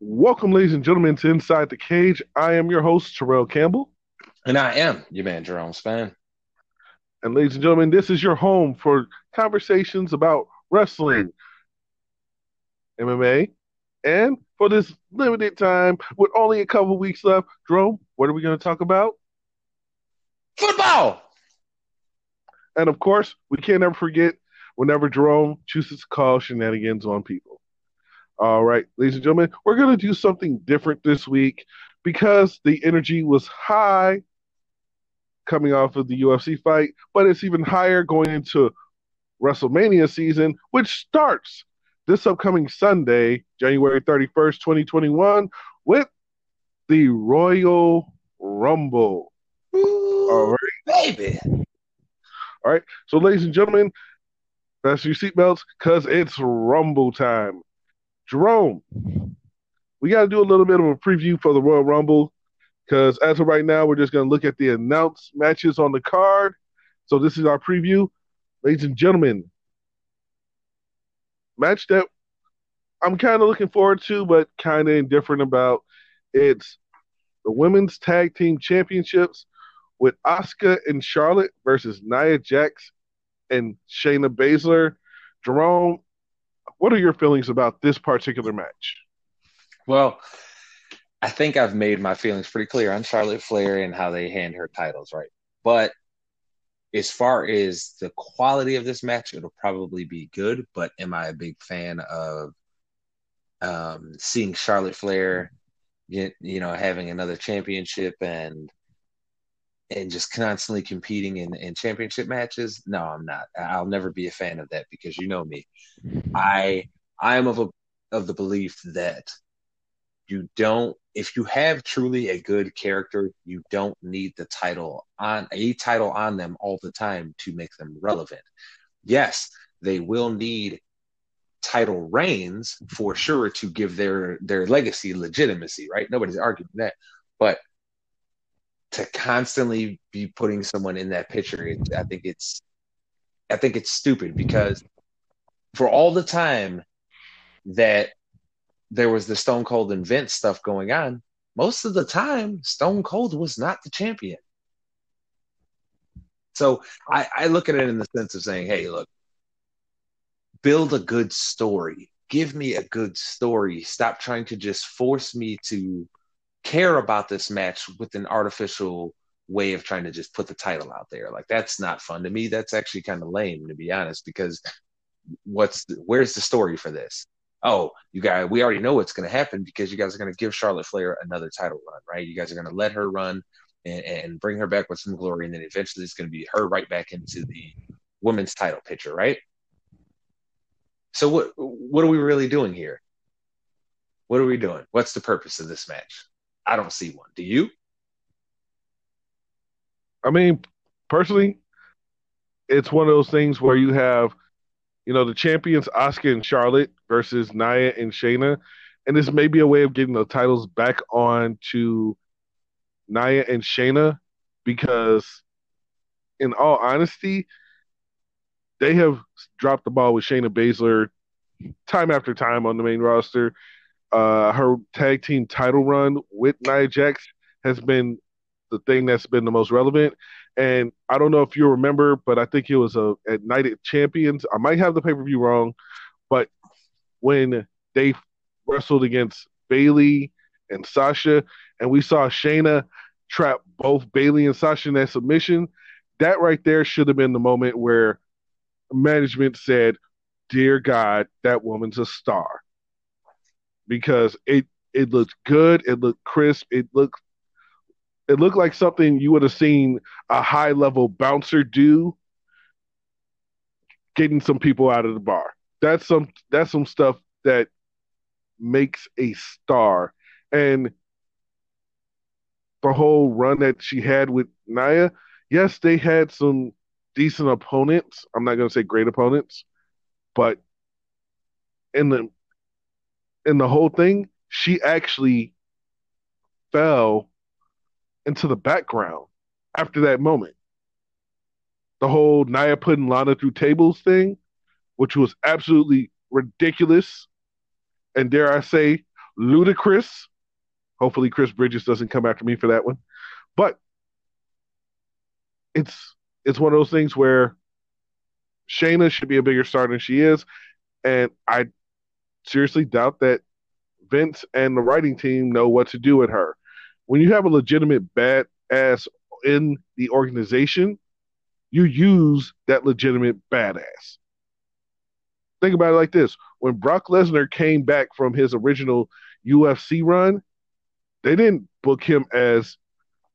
Welcome, ladies and gentlemen, to Inside the Cage. I am your host, Terrell Campbell. And I am your man, Jerome Span. And ladies and gentlemen, this is your home for conversations about wrestling, MMA, and for this limited time, with only a couple weeks left, Jerome, what are we going to talk about? Football! And of course, we can't ever forget whenever Jerome chooses to call shenanigans on people. All right, ladies and gentlemen, we're going to do something different this week because the energy was high coming off of the UFC fight, but it's even higher going into WrestleMania season, which starts this upcoming Sunday, January 31st, 2021, with the Royal Rumble. Ooh, All right. baby. All right. So, ladies and gentlemen, fasten your seatbelts because it's Rumble time. Jerome, we got to do a little bit of a preview for the Royal Rumble because as of right now, we're just going to look at the announced matches on the card. So, this is our preview. Ladies and gentlemen, match that I'm kind of looking forward to, but kind of indifferent about. It's the Women's Tag Team Championships with Asuka and Charlotte versus Nia Jax and Shayna Baszler. Jerome, what are your feelings about this particular match? Well, I think I've made my feelings pretty clear on Charlotte Flair and how they hand her titles, right? But as far as the quality of this match, it'll probably be good. But am I a big fan of um, seeing Charlotte Flair, you, you know, having another championship and and just constantly competing in, in championship matches? No, I'm not. I'll never be a fan of that because you know me. I I am of a of the belief that you don't if you have truly a good character, you don't need the title on a title on them all the time to make them relevant. Yes, they will need title reigns for sure to give their their legacy legitimacy, right? Nobody's arguing that. But to constantly be putting someone in that picture, it, I think it's I think it's stupid because for all the time that there was the Stone Cold and Vince stuff going on, most of the time Stone Cold was not the champion. So I, I look at it in the sense of saying, hey, look, build a good story. Give me a good story. Stop trying to just force me to care about this match with an artificial way of trying to just put the title out there. Like that's not fun to me. That's actually kind of lame to be honest because what's the, where's the story for this? oh, you guys, we already know what's going to happen because you guys are going to give Charlotte Flair another title run, right? You guys are going to let her run and, and, bring her back with some glory, and then eventually it's going to be her right back into the women's title picture, right? So what what are we really doing here? What are we doing? What's the purpose of this match? I don't see one. Do you? I mean, personally, it's one of those things where you have you know, the champions Asuka and Charlotte versus Nia and Shayna. And this may be a way of getting the titles back on to Nia and Shayna because, in all honesty, they have dropped the ball with Shayna Baszler time after time on the main roster. Uh, her tag team title run with Nia Jax has been the thing that's been the most relevant. And I don't know if you remember, but I think it was a at Night of Champions. I might have the pay per view wrong, but when they wrestled against Bayley and Sasha, and we saw Shayna trap both Bayley and Sasha in that submission, that right there should have been the moment where management said, "Dear God, that woman's a star," because it it looked good, it looked crisp, it looked it looked like something you would have seen a high level bouncer do getting some people out of the bar. That's some that's some stuff that makes a star. And the whole run that she had with Nia, yes, they had some decent opponents. I'm not gonna say great opponents, but in the in the whole thing, she actually fell into the background after that moment. the whole Nia putting Lana through tables thing, which was absolutely ridiculous and dare I say ludicrous. Hopefully, Chris Bridges doesn't come after me for that one. But it's it's one of those things where Shayna should be a bigger star than she is, and I seriously doubt that Vince and the writing team know what to do with her. When you have a legitimate badass in the organization, you use that legitimate badass. Think about it like this: when Brock Lesnar came back from his original UFC run, they didn't book him as,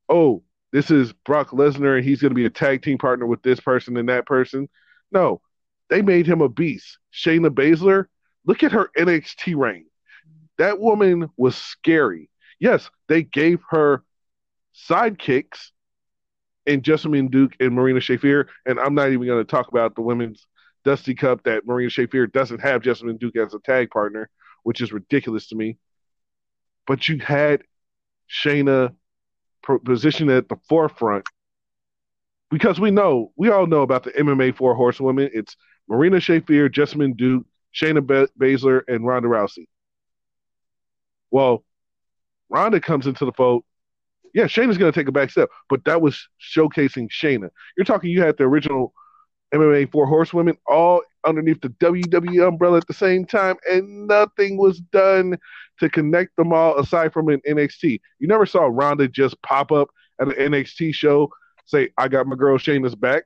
oh, this is Brock Lesnar and he's going to be a tag team partner with this person and that person. No, they made him a beast. Shayna Baszler, look at her NXT reign. That woman was scary. Yes, they gave her sidekicks in Jessamyn Duke and Marina Shafir, and I'm not even going to talk about the women's Dusty Cup that Marina Shafir doesn't have Jessamyn Duke as a tag partner, which is ridiculous to me. But you had Shayna positioned at the forefront because we know, we all know about the MMA four horsewomen. It's Marina Shafir, Jessamyn Duke, Shayna Baszler, and Ronda Rousey. Well, Ronda comes into the fold. Yeah, Shayna's going to take a back step, but that was showcasing Shayna. You're talking, you had the original MMA four horsewomen all underneath the WWE umbrella at the same time, and nothing was done to connect them all aside from an NXT. You never saw Ronda just pop up at an NXT show, say, I got my girl Shayna's back.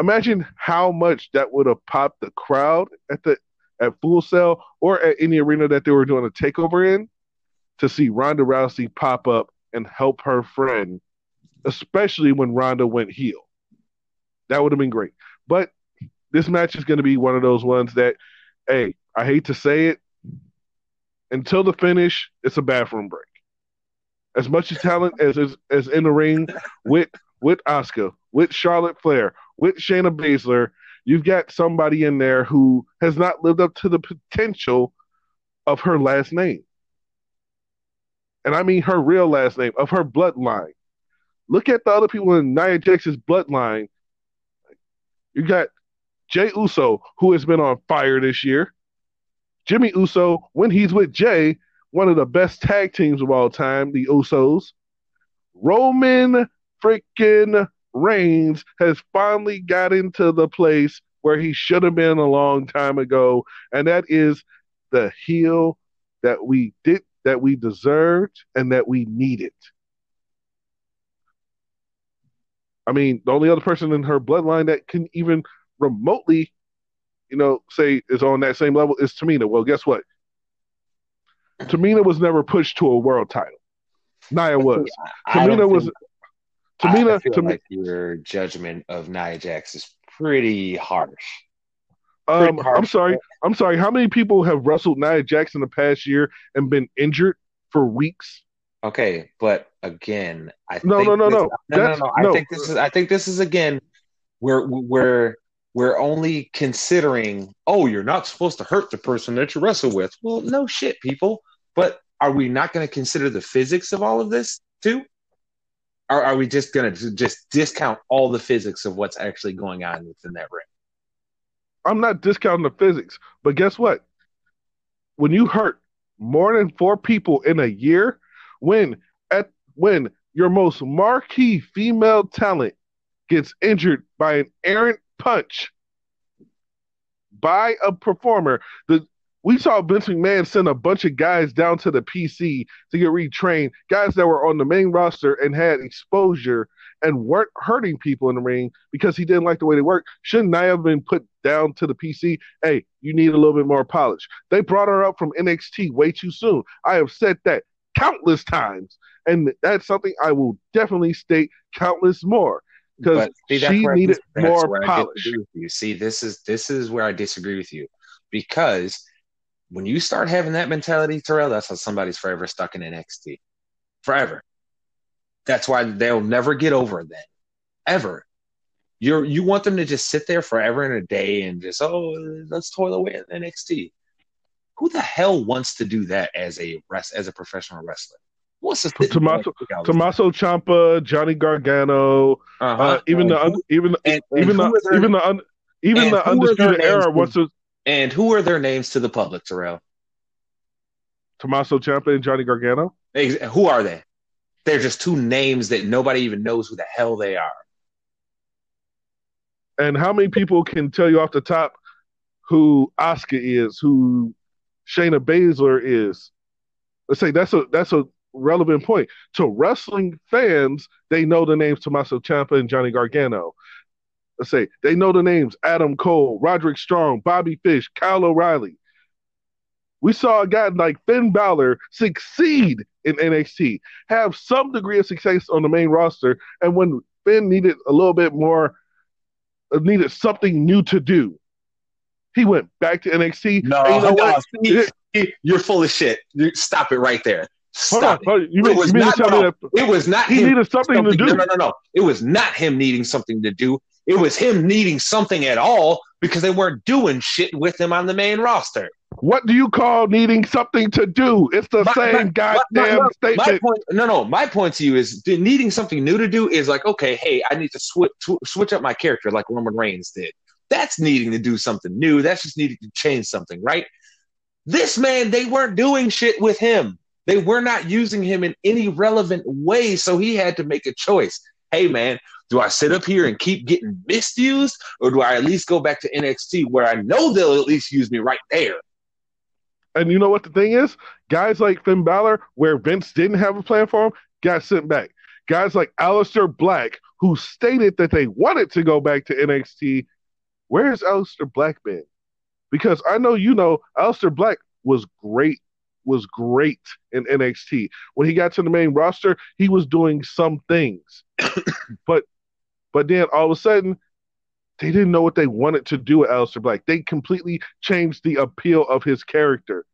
Imagine how much that would have popped the crowd at the at Full Sail or at any arena that they were doing a takeover in to see Ronda Rousey pop up and help her friend, especially when Ronda went heel. That would have been great. But this match is going to be one of those ones that, hey, I hate to say it, until the finish, it's a bathroom break. As much as talent as is as in the ring with with Asuka, with Charlotte Flair, with Shayna Baszler, you've got somebody in there who has not lived up to the potential of her last name. And I mean her real last name, of her bloodline. Look at the other people in Nia Jax's bloodline you got Jey Uso, who has been on fire this year. Jimmy Uso, when he's with Jay, one of the best tag teams of all time, the Usos. Roman freaking Reigns has finally got into the place where he should have been a long time ago, and that is the heel that we did that we deserved and that we needed. I mean, the only other person in her bloodline that can even remotely, you know, say is on that same level is Tamina. Well, guess what? Tamina was never pushed to a world title. Nia was. Tamina was. Tamina. I feel like your judgment of Nia Jax is pretty harsh. Pretty um, harsh. I'm sorry. I'm sorry. How many people have wrestled Nia Jax in the past year and been injured for weeks? Okay, but again, I no, think no, no, this, no, no, no, no. I think this is. I think this is again where where we're only considering. Oh, you're not supposed to hurt the person that you wrestle with. Well, no shit, people. But are we not going to consider the physics of all of this too? Or are we just going to just discount all the physics of what's actually going on within that ring? I'm not discounting the physics, but guess what? When you hurt more than four people in a year, when at when your most marquee female talent gets injured by an errant punch by a performer, the we saw Vince McMahon send a bunch of guys down to the PC to get retrained, guys that were on the main roster and had exposure and weren't hurting people in the ring because he didn't like the way they worked. Shouldn't I have been put down to the PC? Hey, you need a little bit more polish. They brought her up from NXT way too soon. I have said that countless times, and that's something I will definitely state countless more because she needed more polish. You see, this is this is where I disagree with you because when you start having that mentality, Terrell, that's how somebody's forever stuck in NXT, forever. That's why they'll never get over that, ever. You're you want them to just sit there forever and a day and just oh let's toil away in NXT. Who the hell wants to do that as a rest as a professional wrestler? What's the Tommaso Tommaso Ciampa, Johnny Gargano, Uh-huh. uh, even the even even who the even the even the who are undisputed era wants to and who are their names to the public, Terrell? Tommaso Ciampa and Johnny Gargano. Ex- Who are they? They're just two names that nobody even knows who the hell they are. And how many people can tell you off the top who Asuka is, who Shayna Baszler is? Let's say that's a that's a relevant point. To wrestling fans, they know the names Tommaso Ciampa and Johnny Gargano. Let's say they know the names Adam Cole, Roderick Strong, Bobby Fish, Kyle O'Reilly. We saw a guy like Finn Balor succeed in NXT, have some degree of success on the main roster, and when Finn needed a little bit more, uh, needed something new to do, he went back to NXT. No, you know no, see, see, you're full of shit. Stop it right there. Stop on. It was you mean to not- no, that it. It was not he him needed something to do? No, no, no, no. It was not him needing something to do. It was him needing something at all because they weren't doing shit with him on the main roster. What do you call needing something to do? It's the My- same my- goddamn my- statement. point, no, no. My point to you is needing something new to do is like, okay, hey, I need to switch sw- switch up my character like Roman Reigns did. That's needing to do something new. That's just needing to change something, right? This man, they weren't doing shit with him. They were not using him in any relevant way, so he had to make a choice. Hey, man, do I sit up here and keep getting misused, or do I at least go back to NXT where I know they'll at least use me right there? And you know what the thing is? Guys like Finn Balor, where Vince didn't have a plan for him, got sent back. Guys like Aleister Black, who stated that they wanted to go back to NXT, where's Aleister Black been? Because I know you know Aleister Black was great, was great in NXT. When he got to the main roster, he was doing some things. but but then all of a sudden, they didn't know what they wanted to do with Aleister Black. They completely changed the appeal of his character.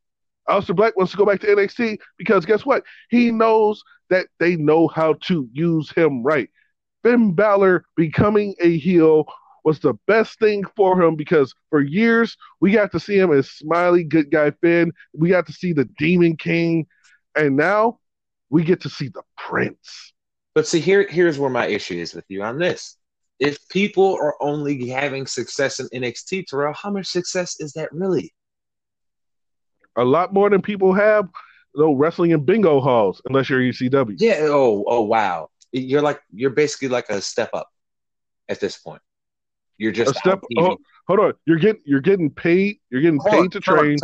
Aleister Black wants to go back to NXT because guess what? He knows that they know how to use him right. Finn Balor becoming a heel was the best thing for him because for years we got to see him as smiley good guy Finn. We got to see the Demon King, and now we get to see the Prince. But see, here here's where my issue is with you on this. If people are only having success in NXT, Terrell, how much success is that really? A lot more than people have, though wrestling in bingo halls, unless you're ECW. Yeah. Oh, oh, wow. You're like you're basically like a step up at this point. You're just a step. Oh, hold on, you're getting you're getting paid. You're getting Hold paid on, to hold on, train.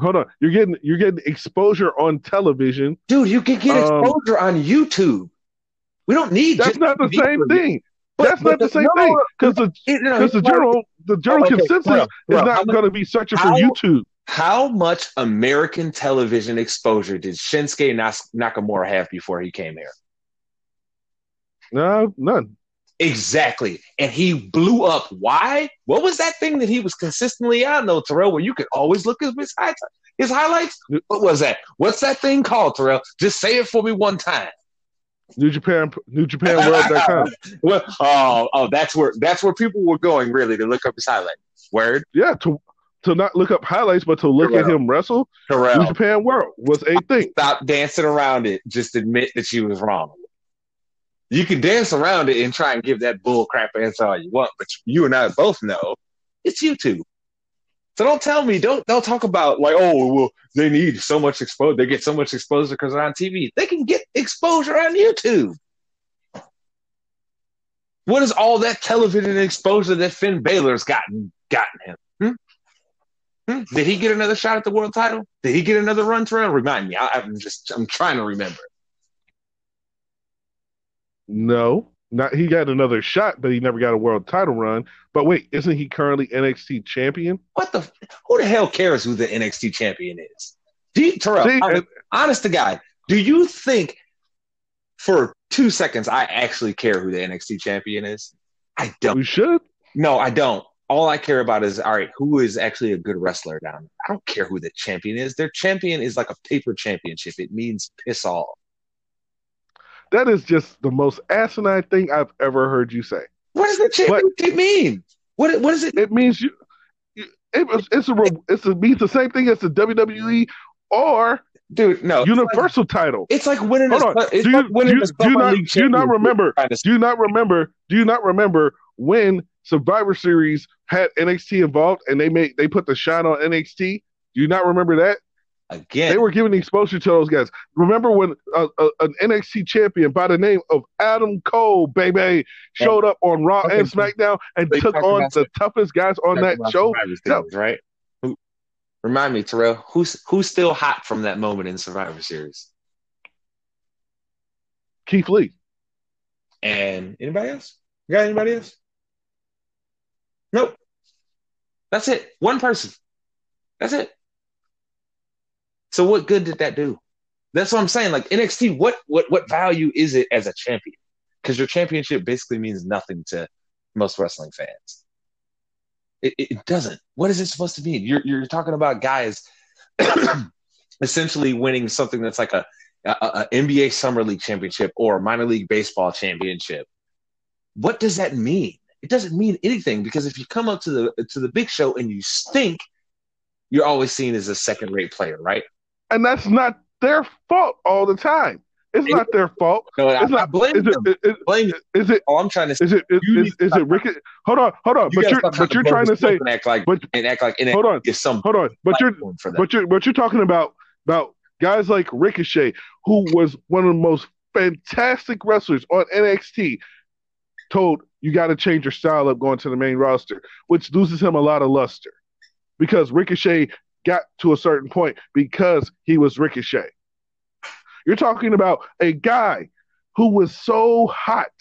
Hold on, you're getting you're getting exposure on television. dude. You can get Um, exposure on YouTube. We don't need. That's not the same thing. But- That's but not the same no, thing because the because the general the general Okay, consensus Terrell, is not going to be searching for YouTube. How much American television exposure did Shinsuke Nas- Nakamura have before he came here? No, none. Exactly. And he blew up. Why? What was that thing that he was consistently on, though, Terrell, where you could always look at his, high- his highlights? What was that? What's that thing called, Terrell? Just say it for me one time. New Japan NewJapanWorld.com. Well, oh, oh, that's where that's where people were going really to look up his highlight. Word, Yeah, to to not look up highlights, but to look at him wrestle. New Japan World was a thing. Stop dancing around it. Just admit that you was wrong. You can dance around it and try and give that bull crap answer all you want, but you and I both know it's YouTube. So don't tell me, don't don't talk about like, oh well, they need so much exposure, they get so much exposure because they're on TV. They can get exposure on YouTube. What is all that television exposure that Finn Balor's gotten gotten him? Hmm? Hmm? Did he get another shot at the world title? Did he get another run to Remind me. I, I'm just I'm trying to remember. No, not he got another shot, but he never got a world title run. But wait, isn't he currently NXT champion? What the? Who the hell cares who the NXT champion is? You, Terrell, See, honest, and- honest to God, do you think for two seconds I actually care who the NXT champion is? I don't. we should. No, I don't. All I care about is all right, who is actually a good wrestler down there? I don't care who the champion is. Their champion is like a paper championship. It means piss all. That is just the most asinine thing I've ever heard you say. What does the championship mean? What what is it? It means you. you- It, it's a it's a, means the same thing as the WWE or dude. No, Universal it's like, title. It's like winning. Hold a, on. do you, like do you, do you not, do you not remember? Do you not remember? Do you not remember when Survivor Series had NXT involved and they made they put the shine on NXT? Do you not remember that? Again, they were giving exposure to those guys. Remember when uh, uh, an NXT champion by the name of Adam Cole, baby, showed up on Raw and SmackDown and took on the toughest guys on that show? Series, right? Who, remind me, Terrell, who's who's still hot from that moment in Survivor Series? Keith Lee. And anybody else? You got anybody else? Nope. That's it. One person. That's it. So what good did that do? That's what I'm saying. Like NXT, what what what value is it as a champion? Because your championship basically means nothing to most wrestling fans. It, it doesn't. What is it supposed to mean? You're you're talking about guys essentially winning something that's like a, a, a NBA Summer League championship or minor league baseball championship. What does that mean? It doesn't mean anything because if you come up to the to the big show and you stink, you're always seen as a second rate player, right? And that's not their fault all the time. It's not their fault. No, it's I'm not blaming is it, is, blame is it? All I'm trying to say is it is, is, is it Ricky? Hold on, hold on. You but you're but you're trying to say and act like but, and act like hold on, is some hold on. But you're but you're but you're talking about about guys like Ricochet, who was one of the most fantastic wrestlers on NXT, told you got to change your style up going to the main roster, which loses him a lot of luster because Ricochet got to a certain point because he was Ricochet. You're talking about a guy who was so hot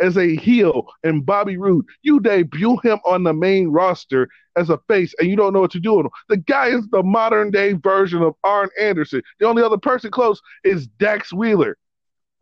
as a heel and Bobby Roode. You debut him on the main roster as a face and you don't know what to do with him. The guy is the modern day version of Arn Anderson. The only other person close is Dax Wheeler.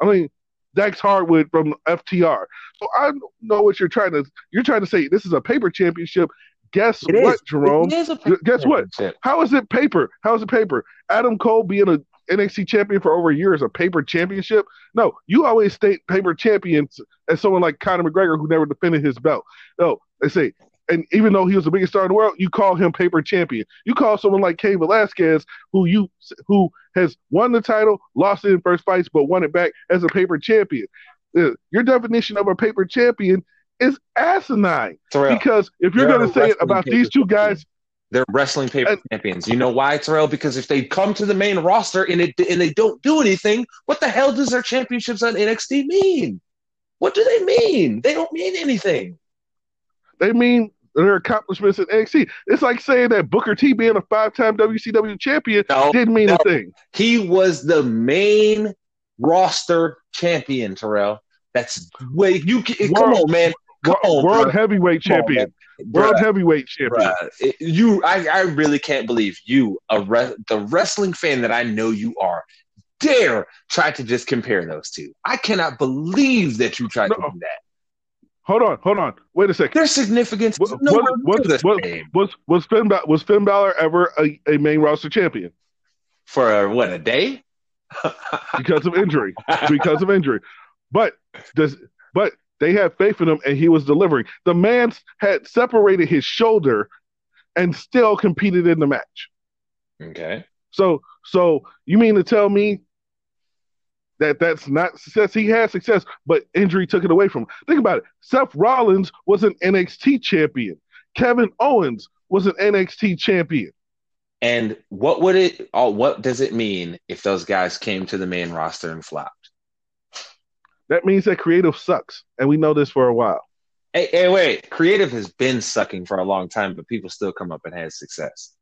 I mean, Dax Harwood from FTR. So I know what you're trying to you're trying to say this is a paper championship Guess it what, is. Jerome? Guess what? How is it paper? How is it paper? Adam Cole being a NXT champion for over a year is a paper championship. No, you always state paper champions as someone like Conor McGregor who never defended his belt. No, they say, and even though he was the biggest star in the world, you call him paper champion. You call someone like Cain Velasquez, who you who has won the title, lost it in first fights, but won it back as a paper champion. Uh, your definition of a paper champion is asinine. Terrell, because if you're going to say it about these two guys, they're wrestling paper and, champions. You know why, Terrell? Because if they come to the main roster and it and they don't do anything, what the hell does their championships on NXT mean? What do they mean? They don't mean anything. They mean their accomplishments in NXT. It's like saying that Booker T being a five-time WCW champion no, didn't mean no. a thing. He was the main roster champion, Terrell. That's way you come on, man. Come on, world bro. heavyweight champion. On, world heavyweight champion. You, I, I really can't believe you, a re- the wrestling fan that I know you are, dare try to just compare those two. I cannot believe that you tried no. to do that. Hold on, hold on. Wait a second. There's significance. Was, was, was, was, was, was, Finn ba- was Finn Balor ever a, a main roster champion? For what a day? because of injury. Because of injury. But does but they had faith in him and he was delivering. The man had separated his shoulder and still competed in the match. Okay. So so you mean to tell me that that's not success? He had success, but injury took it away from him. Think about it. Seth Rollins was an NXT champion. Kevin Owens was an NXT champion. And what would it? Oh, what does it mean if those guys came to the main roster and flopped? That means that creative sucks, and we know this for a while. Hey, hey, wait! Creative has been sucking for a long time, but people still come up and have success.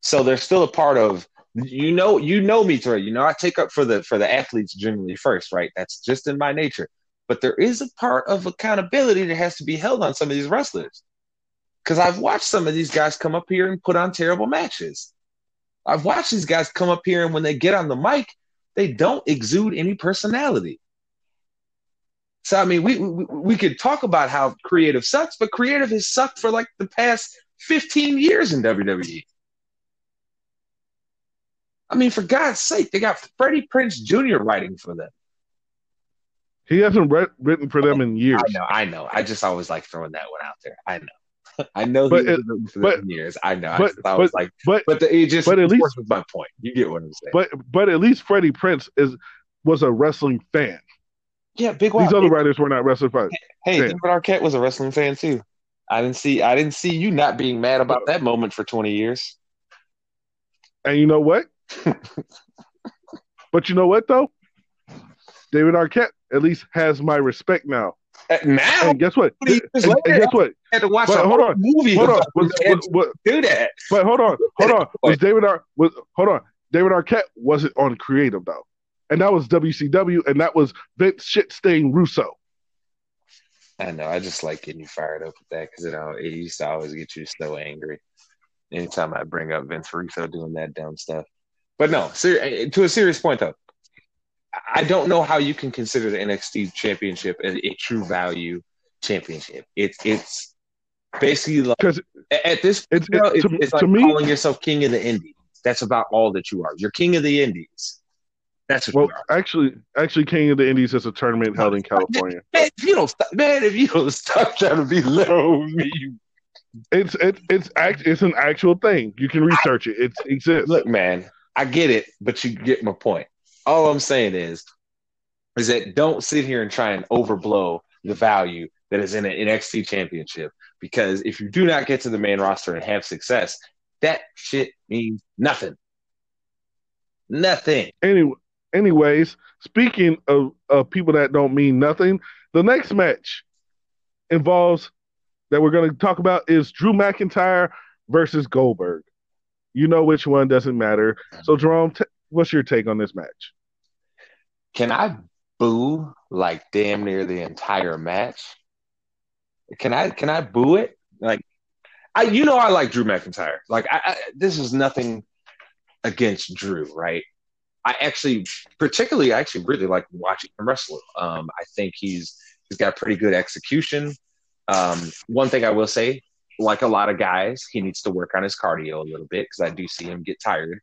So they're still a part of you know you know me Troy. you know I take up for the for the athletes generally first right that's just in my nature but there is a part of accountability that has to be held on some of these wrestlers because I've watched some of these guys come up here and put on terrible matches I've watched these guys come up here and when they get on the mic they don't exude any personality. So I mean, we, we we could talk about how creative sucks, but creative has sucked for like the past 15 years in WWE. I mean, for God's sake, they got Freddie Prinze Jr. writing for them. He hasn't read, written for them in years. I know, I know. I just always like throwing that one out there. I know. I know But he was it- rooting for but- years. I know. but- I, I was like, but but the, it just but at least- reinforces my point. You get what I'm saying? but but at least Freddie Prinze is was a wrestling fan. yeah, Big one. These other writers were not wrestling fans. Hey, fan. David Arquette was a wrestling fan too. I didn't see. I didn't see you not being mad about that moment for 20 years. And you know what? but you know what though? David Arquette at least has my respect now. Uh, Now, And guess what? What do And, and guess what? I had to watch But a hold on, movie. Hold on. Was, was, was, to do that. but hold on, hold on. Was David Ar was hold on? David Arquette wasn't on creative though, and that was WCW, and that was Vince shitstain Russo. I know. I just like getting you fired up with that because it, al- it used to always get you so angry. Anytime I bring up Vince Russo doing that dumb stuff. But no, ser- to a serious point though, I don't know how you can consider the NXT championship a, a true value championship. It's it's basically like at this It's, point, it's, it's, to, it's like me. calling yourself king of the Indies. That's about all that you are. You're king of the Indies. That's what Well, you actually, actually, King of the Indies is a tournament held in California. Man, if you don't stop, man, if you don't stop trying to be little with me, you It's it's it's act it's an actual thing. You can research it. It exists. Look, man, I get it, but you get my point. All I'm saying is, is that don't sit here and try and overblow the value that is in an NXT championship. Because if you do not get to the main roster and have success, that shit means nothing. Nothing. Anyway, anyways, speaking of, of people that don't mean nothing, the next match involves that we're going to talk about is Drew McIntyre versus Goldberg. You know which one doesn't matter. So, Jerome, t- what's your take on this match? Can I boo like damn near the entire match? Can I can I boo it? Like I you know I like Drew McIntyre. Like I, I this is nothing against Drew, right? I actually particularly I actually really like watching him wrestle. Um I think he's he's got pretty good execution. Um one thing I will say, like a lot of guys, he needs to work on his cardio a little bit because I do see him get tired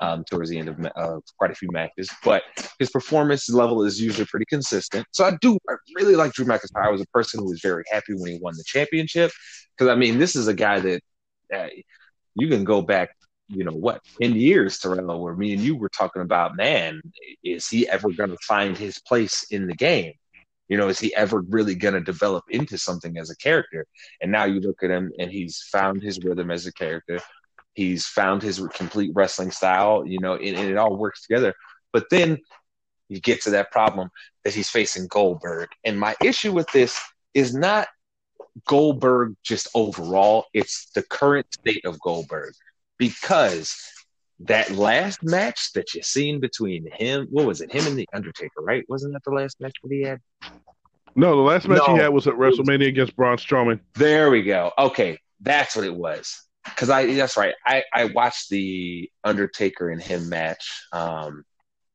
um, towards the end of uh, quite a few matches. But his performance level is usually pretty consistent. So I do I really like Drew McIntyre. I was a person who was very happy when he won the championship because I mean this is a guy that uh, you can go back, you know what, ten years, Terrell, where me and you were talking about, man, is he ever going to find his place in the game? You know, is he ever really going to develop into something as a character? And now you look at him and he's found his rhythm as a character. He's found his complete wrestling style, you know, and, and it all works together. But then you get to that problem that he's facing Goldberg. And my issue with this is not Goldberg just overall, it's the current state of Goldberg. Because that last match that you seen between him, what was it? Him and the Undertaker, right? Wasn't that the last match that he had? No, the last match No. he had was at WrestleMania against Braun Strowman. There we go. Okay, that's what it was. Because I, that's right. I, I watched the Undertaker and him match um,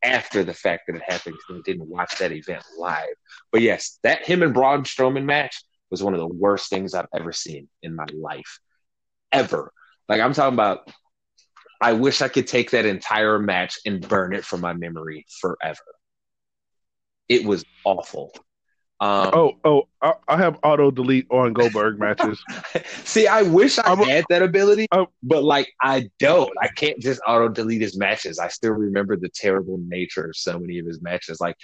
after the fact that it happened. 'cause I didn't watch that event live. But yes, that him and Braun Strowman match was one of the worst things I've ever seen in my life, ever. Like I'm talking about. I wish I could take that entire match and burn it from my memory forever. It was awful. Um, Oh, oh, I, I have auto delete on Goldberg matches. See, I wish I I'm had that ability, I'm- but like I don't. I can't just auto delete his matches. I still remember the terrible nature of so many of his matches. Like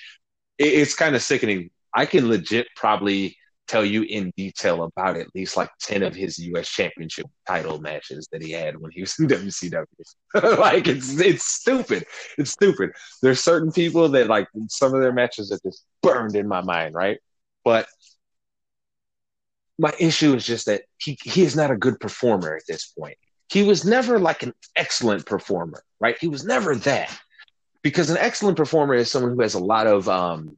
it, it's kind of sickening. I can legit probably tell you in detail about at least like 10 of his US championship title matches that he had when he was in WCW. like it's it's stupid. It's stupid. There's certain people that like some of their matches are just burned in my mind, right? But my issue is just that he he is not a good performer at this point. He was never like an excellent performer, right? He was never that. Because an excellent performer is someone who has a lot of um,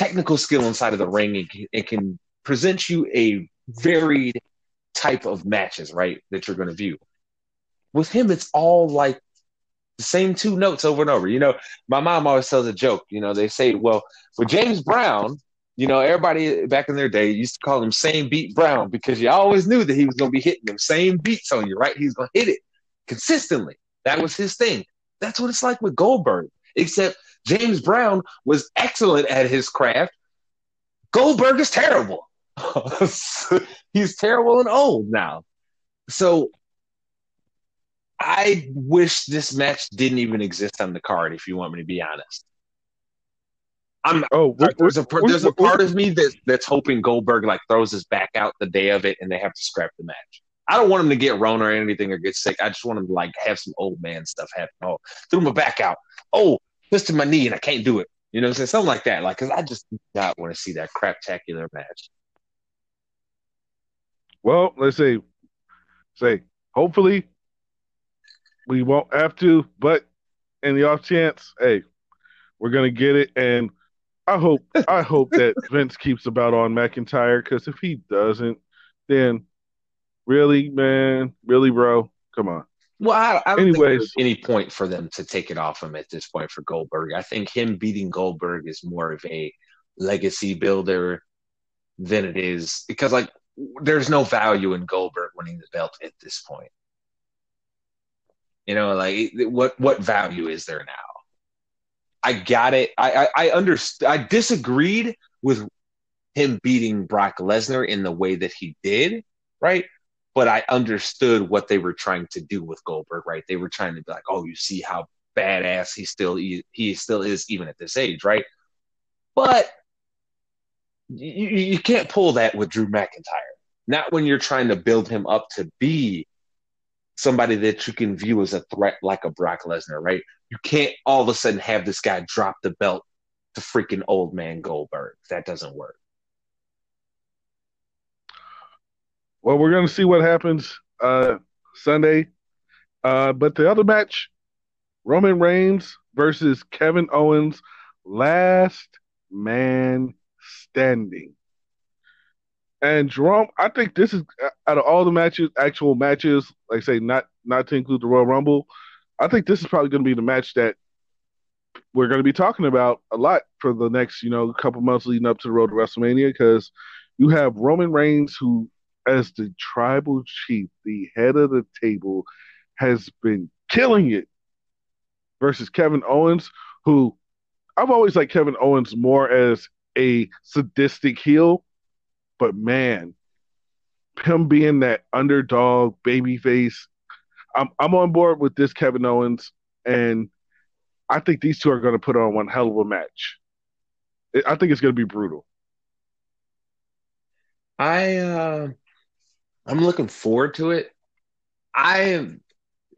technical skill inside of the ring and can, and can present you a varied type of matches, right? That you're going to view. With him, it's all like the same two notes over and over. You know, my mom always tells a joke. You know, they say, well, with James Brown, you know, everybody back in their day used to call him same beat Brown because you always knew that he was going to be hitting them same beats on you, right? He's going to hit it consistently. That was his thing. That's what it's like with Goldberg, except James Brown was excellent at his craft. Goldberg is terrible. he's terrible and old now. So I wish this match didn't even exist on the card. If you want me to be honest, I'm. Oh, uh, there's a there's a part of me that that's hoping Goldberg like throws his back out the day of it, and they have to scrap the match. I don't want him to get Rona or anything or get sick. I just want him to like have some old man stuff happen. Oh, threw my back out. Oh, twisted my knee and I can't do it. You know what I'm saying? Something like that. Like, cause I just do not want to see that craptacular match. Well, let's say, say, hopefully we won't have to, but in the off chance, hey, we're gonna get it. And I hope, I hope that Vince keeps about on McIntyre because if he doesn't, then really, man, really, bro, come on. Well, I, I don't Anyways. think there's any point for them to take it off him at this point for Goldberg. I think him beating Goldberg is more of a legacy builder than it is because, like, there's no value in Goldberg winning the belt at this point. You know, like what what value is there now? I got it. I I, I underst- I disagreed with him beating Brock Lesnar in the way that he did, right? But I understood what they were trying to do with Goldberg, right? They were trying to be like, oh, you see how badass he still he still is even at this age, right? But you, you can't pull that with Drew McIntyre. Not when you're trying to build him up to be somebody that you can view as a threat like a Brock Lesnar, right? You can't all of a sudden have this guy drop the belt to freaking old man Goldberg. That doesn't work. Well, we're going to see what happens uh, Sunday. Uh, but the other match, Roman Reigns versus Kevin Owens, last man standing. And Jerome, I think this is out of all the matches, actual matches, like say, not not to include the Royal Rumble. I think this is probably going to be the match that we're going to be talking about a lot for the next, you know, couple months leading up to the road to WrestleMania because you have Roman Reigns who as the tribal chief, the head of the table, has been killing it versus Kevin Owens, who I've always liked Kevin Owens more as a sadistic heel, but man, him being that underdog babyface, I'm I'm on board with this Kevin Owens, and I think these two are going to put on one hell of a match. I think it's going to be brutal. I uh, I'm looking forward to it. I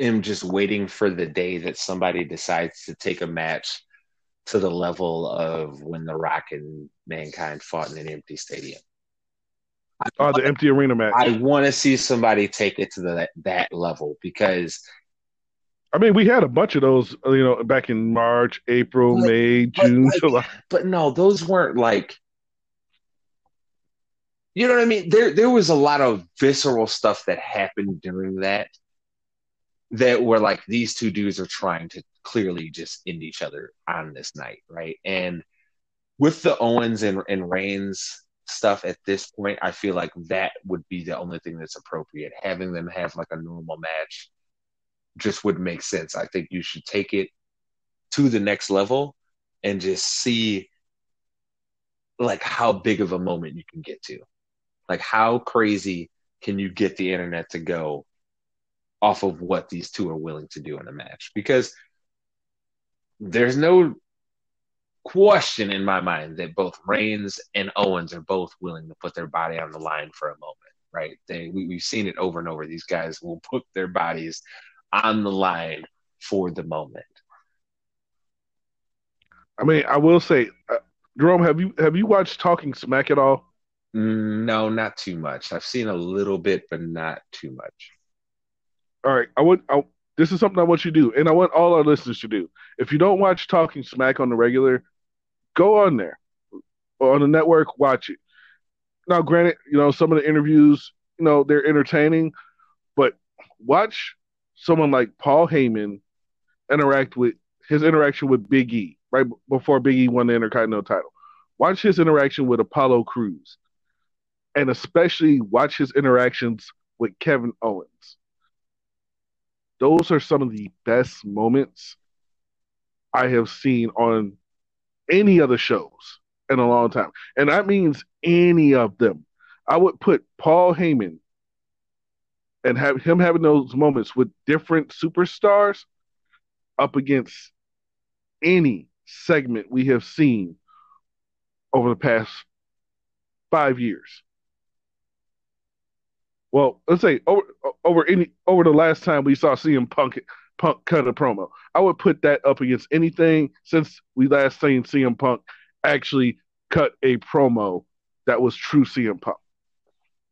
am just waiting for the day that somebody decides to take a match to the level of when The Rock and Mankind fought in an empty stadium. Oh, the empty arena match. I want to see somebody take it to the, that level because. I mean, we had a bunch of those, you know, back in March, April, but, May, June, like, July. But no, those weren't like you know what I mean? There there was a lot of visceral stuff that happened during that that were like these two dudes are trying to clearly just end each other on this night, right? And with the Owens and, and Reigns stuff at this point, I feel like that would be the only thing that's appropriate. Having them have like a normal match just would make sense. I think you should take it to the next level and just see like how big of a moment you can get to. Like, how crazy can you get the internet to go off of what these two are willing to do in a match? Because there's no question in my mind that both Reigns and Owens are both willing to put their body on the line for a moment, right? They we, we've seen it over and over. These guys will put their bodies on the line for the moment. I mean, I will say, uh, Jerome, have you have you watched Talking Smack at all? Mm, no, not too much. I've seen a little bit, but not too much. All right, I want I, this is something I want you to do, and I want all our listeners to do. If you don't watch Talking Smack on the regular, go on there on the network, watch it. Now, granted, you know some of the interviews, you know, they're entertaining, but watch someone like Paul Heyman interact with his interaction with Big E right before Big E won the Intercontinental title. Watch his interaction with Apollo Crews and especially watch his interactions with Kevin Owens. Those are some of the best moments I have seen on any other shows in a long time. And that means any of them. I would put Paul Heyman and have him having those moments with different superstars up against any segment we have seen over the past five years. Well, let's say over over any over the last time we saw CM Punk Punk cut a promo. I would put that up against anything since we last seen CM Punk actually cut a promo that was true CM Punk.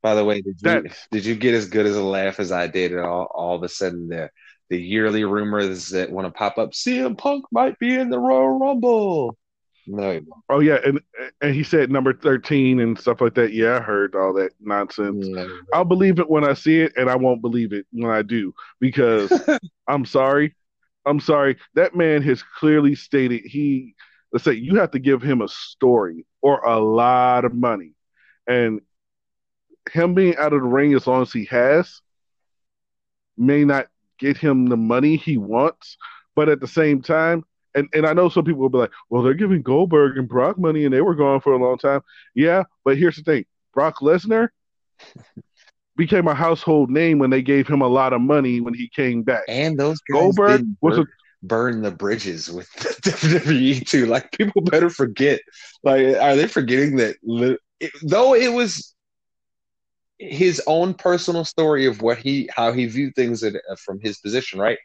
By the way, did you did you get as good as a laugh as I did? And all all of a sudden the the yearly rumors that want to pop up, CM Punk might be in the Royal Rumble. No. Oh yeah, and and he said number thirteen and stuff like that. Yeah, I heard all that nonsense. Yeah. I'll believe it when I see it, and I won't believe it when I do because I'm sorry, I'm sorry. That man has clearly stated he. Let's say you have to give him a story or a lot of money, and him being out of the ring as long as he has may not get him the money he wants, but at the same time, and, and I know some people will be like, well, they're giving Goldberg and Brock money and they were gone for a long time. Yeah, but here's the thing Brock Lesnar became a household name when they gave him a lot of money when he came back. And those Goldberg was burn, a burn the bridges with the WWE too. Like people better forget. Like, are they forgetting that? It, though it was his own personal story of what he how he viewed things uh, from his position, right?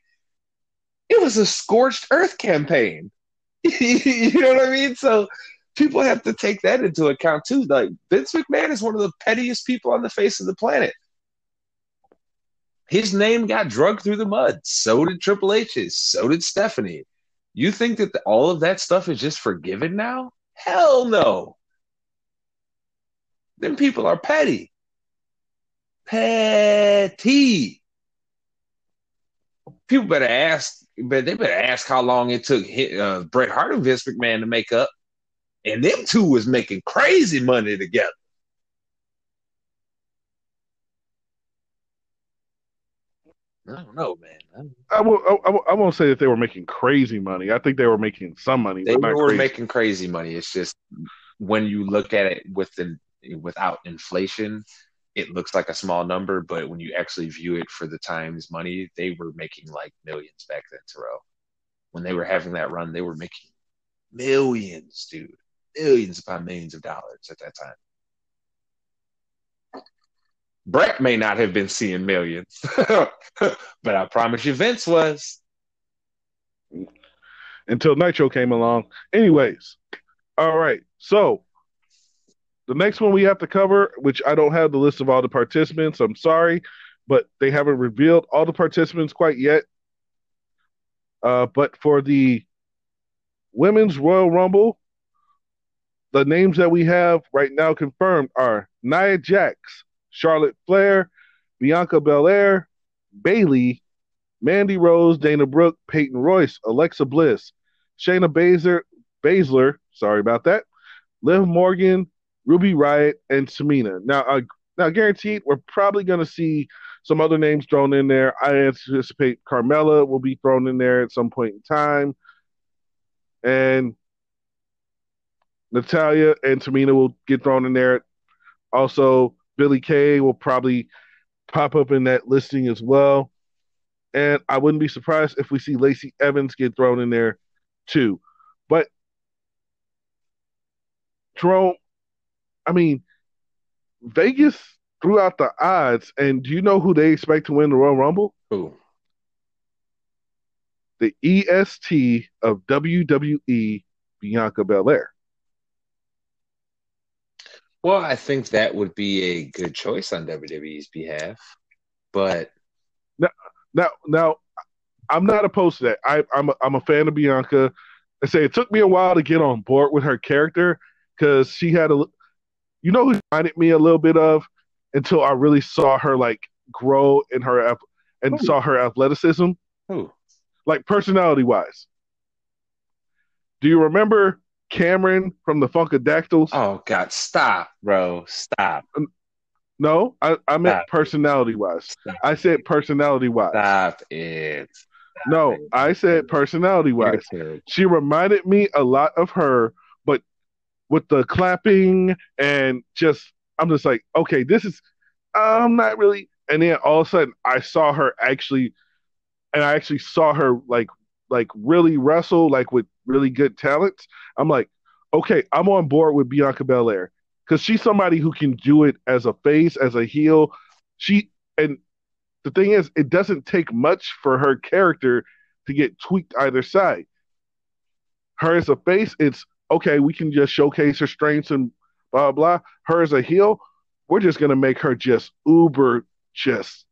It was a scorched earth campaign. you know what I mean? So people have to take that into account too. Like Vince McMahon is one of the pettiest people on the face of the planet. His name got drugged through the mud. So did Triple H's. So did Stephanie. You think that the, all of that stuff is just forgiven now? Hell no. Then people are petty. Petty. People better ask but they better ask how long it took uh, Bret Hart and Vince McMahon to make up, and them two was making crazy money together. I don't know, man. I, will, I, I, won't say that they were making crazy money. I think they were making some money. They were crazy. making crazy money. It's just when you look at it with the, without inflation, it looks like a small number, but when you actually view it for the times money, they were making like millions back then, Terrell. When they were having that run, they were making millions, dude. Millions upon millions of dollars at that time. Bret may not have been seeing millions, but I promise you, Vince was. Until Nitro came along. Anyways, all right. So the next one we have to cover, which I don't have the list of all the participants. I'm sorry, but they haven't revealed all the participants quite yet. Uh, but for the women's Royal Rumble, the names that we have right now confirmed are Nia Jax, Charlotte Flair, Bianca Belair, Bayley, Mandy Rose, Dana Brooke, Peyton Royce, Alexa Bliss, Shayna Baszler, Baszler, sorry about that, Liv Morgan, Ruby Riott, and Tamina. Now, uh, now guaranteed, we're probably going to see some other names thrown in there. I anticipate Carmella will be thrown in there at some point in time, and Natalya and Tamina will get thrown in there. Also, Billie Kay will probably pop up in that listing as well. And I wouldn't be surprised if we see Lacey Evans get thrown in there too. But Jerome, I mean, Vegas threw out the odds, and do you know who they expect to win the Royal Rumble? Who? The EST of WWE, Bianca Belair. Well, I think that would be a good choice on WWE's behalf, but now, now, now I'm not opposed to that. I, I'm a, I'm a fan of Bianca. I say it took me a while to get on board with her character because she had a you know who reminded me a little bit of until I really saw her like grow in her and saw her athleticism. Who? Like personality wise. Do you remember Cameron from the Funkadactyls? Oh God, stop, bro, stop. No, I, I meant personality wise. I said personality wise. Stop it. Stop no, it. I said personality wise. She reminded me a lot of her with the clapping and just I'm just like, okay, this is I'm not really. And then all of a sudden, I saw her actually, and I actually saw her like like really wrestle like with really good talents. I'm like, okay, I'm on board with Bianca Belair because she's somebody who can do it as a face, as a heel. She and the thing is, it doesn't take much for her character to get tweaked either side. Her as a face, it's okay. We can just showcase her strengths and blah blah. Her as a heel, we're just gonna make her just uber, just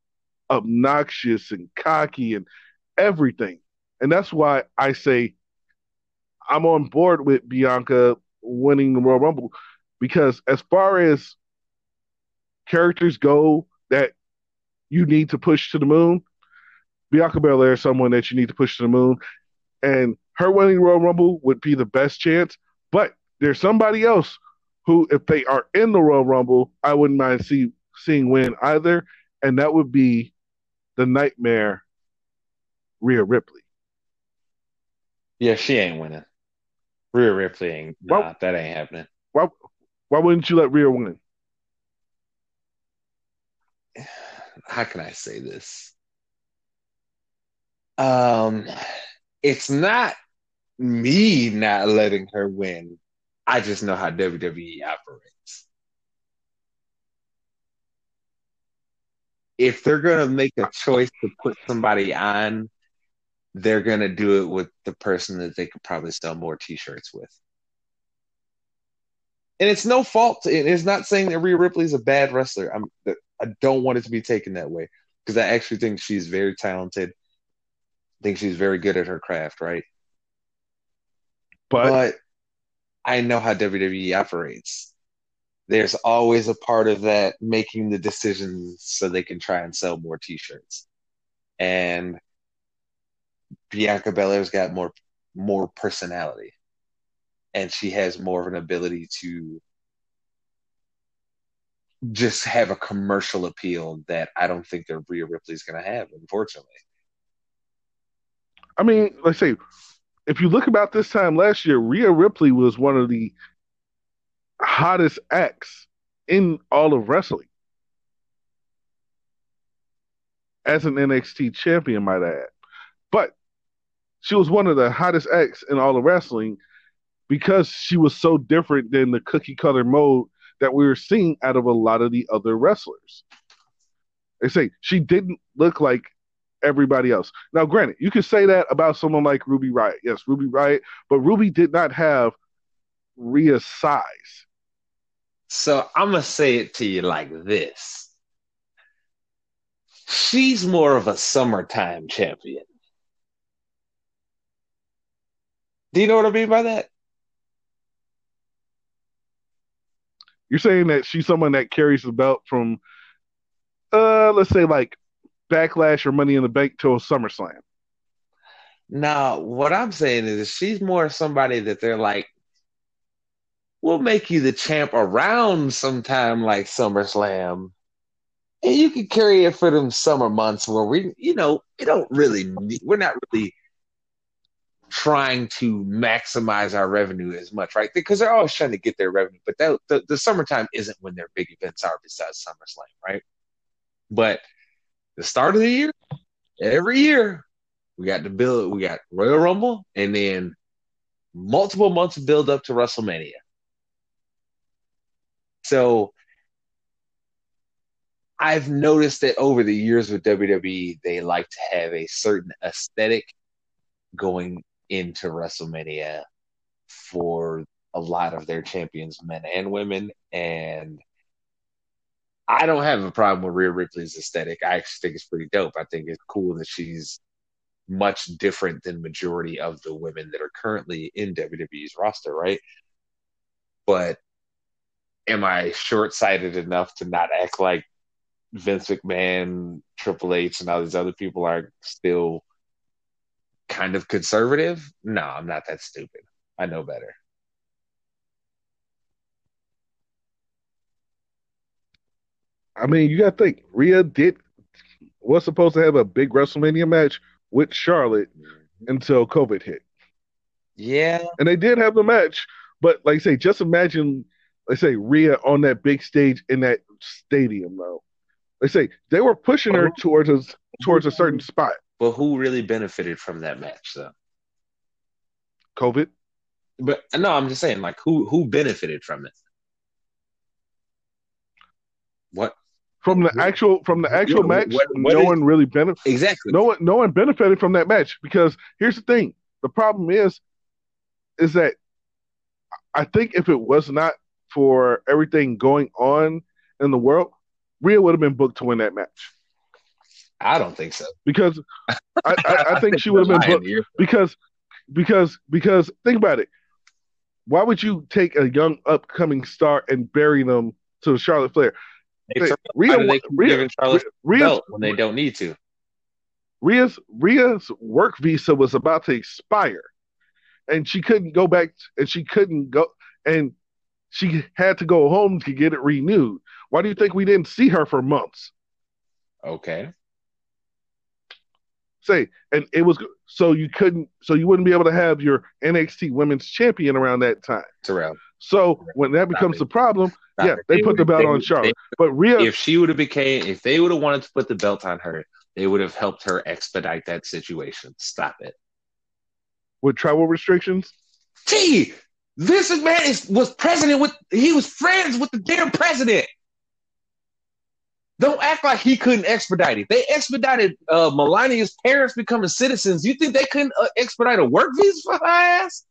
obnoxious and cocky and everything. And that's why I say I'm on board with Bianca winning the Royal Rumble because as far as characters go that you need to push to the moon, Bianca Belair is someone that you need to push to the moon. And her winning Royal Rumble would be the best chance. But there's somebody else who, if they are in the Royal Rumble, I wouldn't mind see, seeing win either. And that would be the nightmare Rhea Ripley. Yeah, she ain't winning. Rhea Ripley ain't. Nah, that ain't happening. Why, why wouldn't you let Rhea win? How can I say this? Um, it's not me not letting her win. I just know how WWE operates. If they're going to make a choice to put somebody on, they're going to do it with the person that they could probably sell more t shirts with. And it's no fault. It's not saying that Rhea Ripley is a bad wrestler. I'm, I don't want it to be taken that way because I actually think she's very talented. I think she's very good at her craft, right? But, but I know how WWE operates. There's always a part of that making the decisions so they can try and sell more T-shirts. And Bianca Belair's got more more personality, and she has more of an ability to just have a commercial appeal that I don't think that Rhea Ripley's going to have, unfortunately. I mean, let's say if you look about this time last year, Rhea Ripley was one of the hottest acts in all of wrestling. As an NXT champion, might I add. But she was one of the hottest acts in all of wrestling because she was so different than the cookie cutter mode that we were seeing out of a lot of the other wrestlers. They say she didn't look like everybody else. Now, granted, you could say that about someone like Ruby Riott. Yes, Ruby Riott, but Ruby did not have Rhea's size. So I'm gonna say it to you like this. She's more of a summertime champion. Do you know what I mean by that? You're saying that she's someone that carries the belt from, uh, let's say like Backlash or Money in the Bank to a SummerSlam. Now, what I'm saying is she's more somebody that they're like, we'll make you the champ around sometime like SummerSlam. And you can carry it for them summer months where we, you know, we don't really, we're not really trying to maximize our revenue as much, right? Because they're always trying to get their revenue, but that, the, the summertime isn't when their big events are besides SummerSlam, right? But the start of the year, every year, we got to build, we got Royal Rumble and then multiple months of build up to WrestleMania. So I've noticed that over the years with WWE, they like to have a certain aesthetic going into WrestleMania for a lot of their champions, men and women. And I don't have a problem with Rhea Ripley's aesthetic. I actually think it's pretty dope. I think it's cool that she's much different than majority of the women that are currently in WWE's roster, right? But am I short sighted enough to not act like Vince McMahon, Triple H, and all these other people are still kind of conservative? No, I'm not that stupid. I know better. I mean, you got to think. Rhea did was supposed to have a big WrestleMania match with Charlotte mm-hmm. until COVID hit. Yeah, and they did have the match, but like I say, just imagine They say Rhea on that big stage in that stadium though. They say they were pushing her towards a towards a certain spot. But who really benefited from that match though? COVID. But no, I'm just saying, like who who benefited from it? What from the actual from the actual match? what- what no is- one really benefited. exactly? No one no one benefited from that match because here's the thing. The problem is is that I think if it was not for everything going on in the world, Rhea would have been booked to win that match I don't think so. because I, I, I think she would have been booked Lying. because because because think about it. Why would you take a young upcoming star and bury them to Charlotte Flair? Hey, Say, Rhea, they Rhea, giving Charlotte Rhea's, belt when they don't need to? Rhea's Rhea's work visa was about to expire, and she couldn't go back, and she couldn't go, and she had to go home to get it renewed. Why do you think we didn't see her for months? Okay. Say, and it was so you couldn't, so you wouldn't be able to have your NXT Women's Champion around that time. Terrell. So when that becomes the problem, Stop yeah, it. they put the belt they on Charlotte. But Rhea, if she would have became, if they would have wanted to put the belt on her, they would have helped her expedite that situation. Stop it. with travel restrictions, T. this man is, was president with. He was friends with the damn president. Don't act like he couldn't expedite it. They expedited uh, Melania's parents becoming citizens. You think they couldn't uh, expedite a work visa for her ass?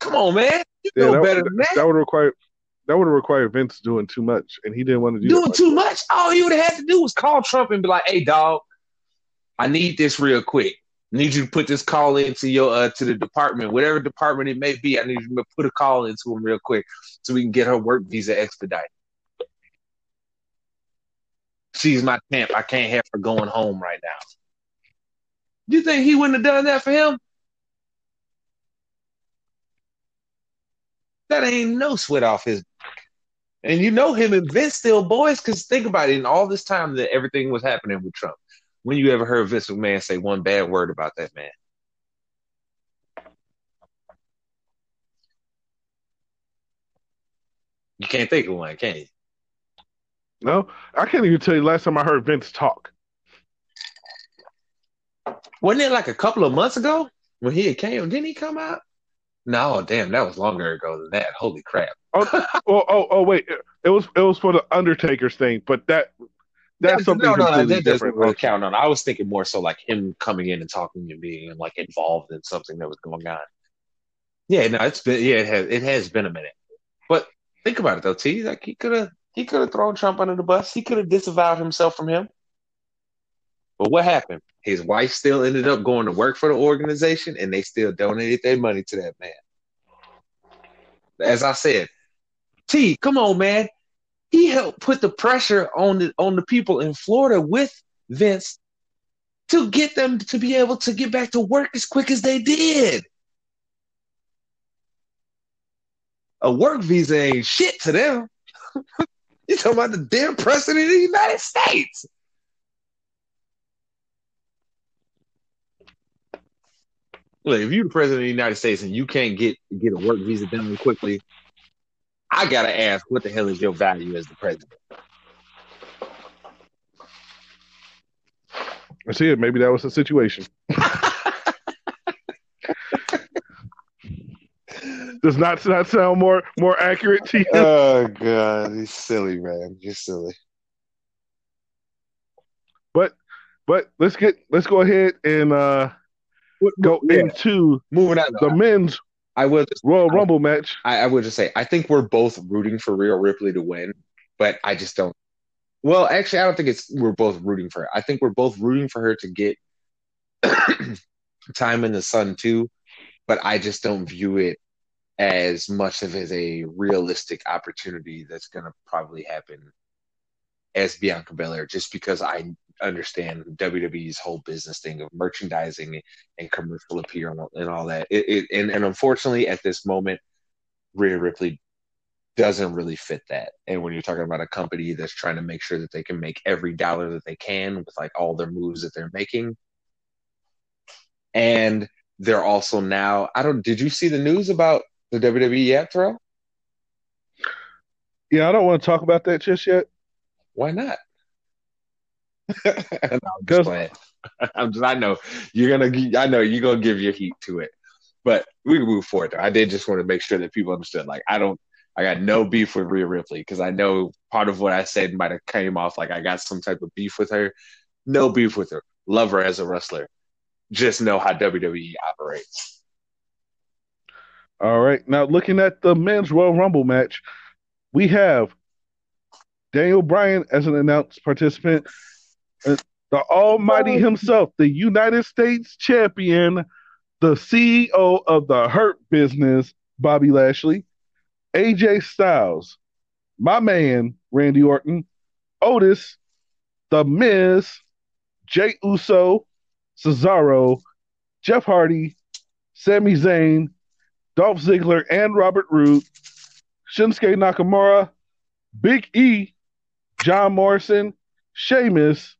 Come on, man. You Yeah, know that- better than that. that would require that would require Vince doing too much, and he didn't want to do doing too much. All he would have had to do was call Trump and be like, "Hey, dog, I need this real quick. Need you to put this call into your uh, to the department, whatever department it may be. I need you to put a call into him real quick so we can get her work visa expedited. She's my temp. I can't have her going home right now. You think he wouldn't have done that for him? That ain't no sweat off his back. and you know him and Vince still boys, because think about it, in all this time that everything was happening with Trump, when you ever heard Vince McMahon say one bad word about that man? You can't think of one, can you? No, I can't even tell you last time I heard Vince talk. Wasn't it like a couple of months ago when he came? Didn't he come out? No, damn, that was longer ago than that. Holy crap! Oh, oh, oh, oh, wait, it was it was for the Undertaker's thing, but that that's something no, no, that doesn't really count on. I was thinking more so like him coming in and talking and being like involved in something that was going on. Yeah, no, it's been yeah, it has it has been a minute. But think about it though, T. Like he could have he could have thrown Trump under the bus. He could have disavowed himself from him. But what happened? His wife still ended up going to work for the organization, and they still donated their money to that man. As I said, T, come on, man. He helped put the pressure on the on the people in Florida with Vince to get them to be able to get back to work as quick as they did. A work visa ain't shit to them. you talking about the damn president of the United States. Look, if you're the president of the United States and you can't get get a work visa done quickly, I gotta ask, what the hell is your value as the president? I see it. Maybe that was the situation. Does not not sound more more accurate to you? oh god, he's silly, man. You're silly. but but let's get let's go ahead and uh go Yeah. into Moving on, the men's I will. Just, Royal Rumble match. I, I would just say, I think we're both rooting for Rhea Ripley to win, but I just don't. Well, actually, I don't think it's we're both rooting for her. I think we're both rooting for her to get time in the sun too, but I just don't view it as much of as a realistic opportunity that's going to probably happen as Bianca Belair, just because I understand WWE's whole business thing of merchandising and commercial appeal and all, that. It, it, and, and unfortunately, at this moment, Rhea Ripley doesn't really fit that. And when you're talking about a company that's trying to make sure that they can make every dollar that they can with like all their moves that they're making, and they're also now. I don't. Did you see the news about the WWE yet, Terrell? Yeah, I don't want to talk about that just yet. Why not? I'm just playing. I'm just, I know you're gonna. I know you're gonna give your heat to it, but we can move forward. Though. I did just want to make sure that people understood. Like, I don't. I got no beef with Rhea Ripley because I know part of what I said might have came off like I got some type of beef with her. No beef with her. Love her as a wrestler. Just know how WWE operates. All right. Now, looking at the men's Royal Rumble match, we have Daniel Bryan as an announced participant, the Almighty himself, the United States champion, the CEO of the Hurt Business, Bobby Lashley, AJ Styles, my man, Randy Orton, Otis, The Miz, Jey Uso, Cesaro, Jeff Hardy, Sami Zayn, Dolph Ziggler, and Robert Roode, Shinsuke Nakamura, Big E, John Morrison, Sheamus,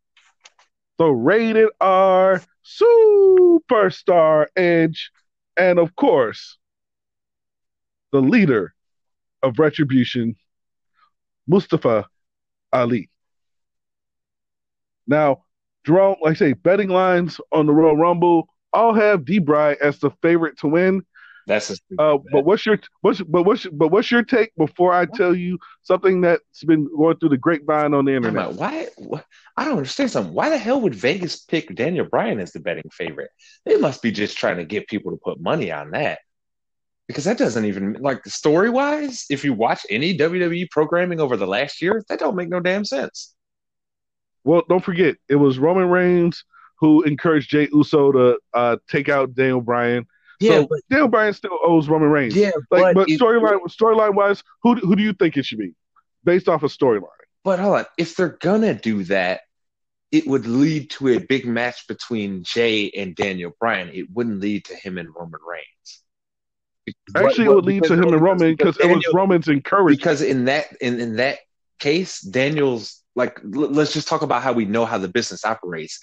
the rated R superstar Edge, and of course, the leader of Retribution, Mustafa Ali. Now, Jerome, like I say, betting lines on the Royal Rumble all have Debray as the favorite to win. That's a uh, but what's your what's but what's but what's your take before I tell you something that's been going through the grapevine on the internet? Why, why I don't understand something. Why the hell would Vegas pick Daniel Bryan as the betting favorite? They must be just trying to get people to put money on that because that doesn't even like story wise. If you watch any WWE programming over the last year, that don't make no damn sense. Well, don't forget it was Roman Reigns who encouraged Jey Uso to uh, take out Daniel Bryan. Yeah, so but, Daniel Bryan still owes Roman Reigns. Yeah, like, but, storyline storyline wise, who who do you think it should be based off of storyline? But hold on, if they're gonna do that, it would lead to a big match between Jey and Daniel Bryan. It wouldn't lead to him and Roman Reigns. Actually, what, it would lead to him and Roman because it was Roman's encouragement. Because in that in, in that case, Daniel's like l- let's just talk about how we know how the business operates.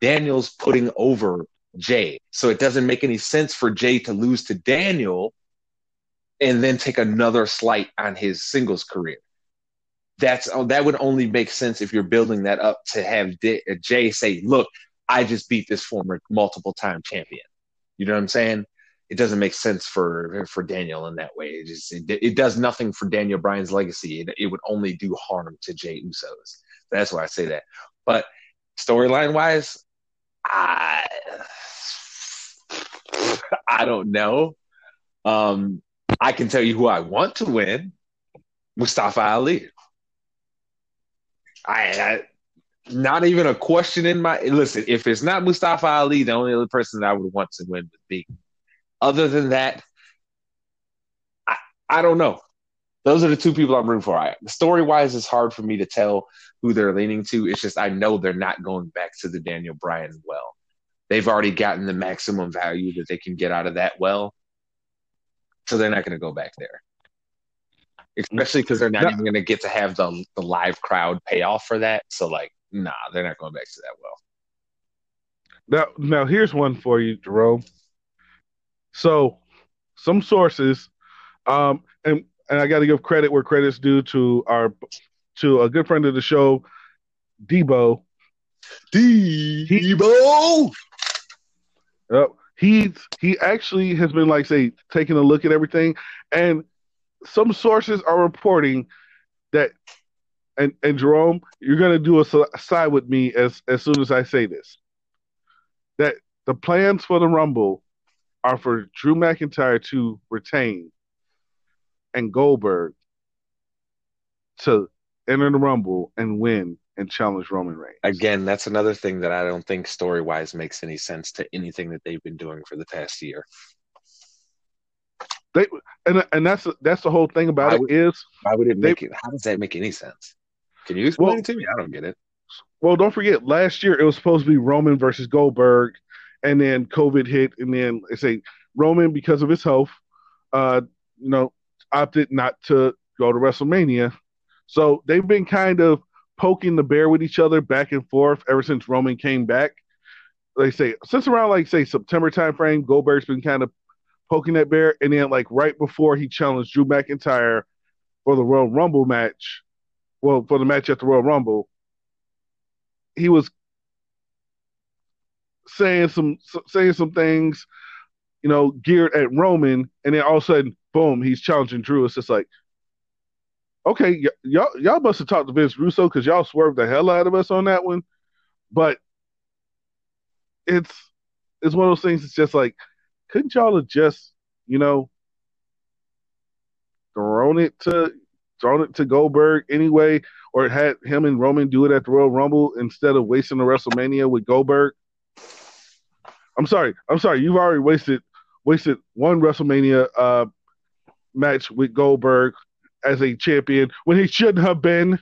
Daniel's putting over Jey, so it doesn't make any sense for Jey to lose to Daniel and then take another slight on his singles career. That's oh, that would only make sense if you're building that up to have D- uh, Jey say, "Look, I just beat this former multiple time champion." You know what I'm saying? it doesn't make sense for for Daniel in that way. It just it, it does nothing for Daniel Bryan's legacy. It, it would only do harm to Jey Uso's. That's why I say that. But storyline wise, I I don't know. Um, I can tell you who I want to win: Mustafa Ali. I, I not even a question in my listen. If it's not Mustafa Ali, the only other person that I would want to win would be other than that, I, I don't know. Those are the two people I'm rooting for. I, story wise, it's hard for me to tell who they're leaning to. It's just I know they're not going back to the Daniel Bryan well. They've already gotten the maximum value that they can get out of that well, so they're not going to go back there. Especially because they're not even going to get to have the the live crowd pay off for that. So like, nah, they're not going back to that well. Now, now here's one for you, Jerome. So, some sources, um, and and I got to give credit where credit's due to our to a good friend of the show, Debo. Debo. Yep. He's he actually has been like say taking a look at everything, and some sources are reporting that, and and Jerome, you're gonna do a side with me as as soon as I say this. That the plans for the Rumble are for Drew McIntyre to retain and Goldberg to enter the Rumble and win and challenge Roman Reigns. Again, that's another thing that I don't think story wise makes any sense to anything that they've been doing for the past year. They and and that's that's the whole thing about would, it is why would it make they, it? How does that make any sense? Can you explain well, it to me? I don't get it. Well, don't forget last year it was supposed to be Roman versus Goldberg, and then COVID hit, and then they say Roman, because of his health, uh, you know, opted not to go to WrestleMania. So they've been kind of poking the bear with each other back and forth ever since Roman came back. they say since around like say September timeframe, Goldberg's been kind of poking that bear, and then like right before he challenged Drew McIntyre for the Royal Rumble match, well for the match at the Royal Rumble, he was saying some saying some things, you know, geared at Roman, and then all of a sudden, boom, he's challenging Drew. It's just like, okay, y- y'all y'all must have talked to Vince Russo because y'all swerved the hell out of us on that one, but it's it's one of those things. It's just like, couldn't y'all have just, you know, thrown it to thrown it to Goldberg anyway, or had him and Roman do it at the Royal Rumble instead of wasting the WrestleMania with Goldberg? I'm sorry, I'm sorry. You've already wasted wasted one WrestleMania uh, match with Goldberg as a champion when he shouldn't have been.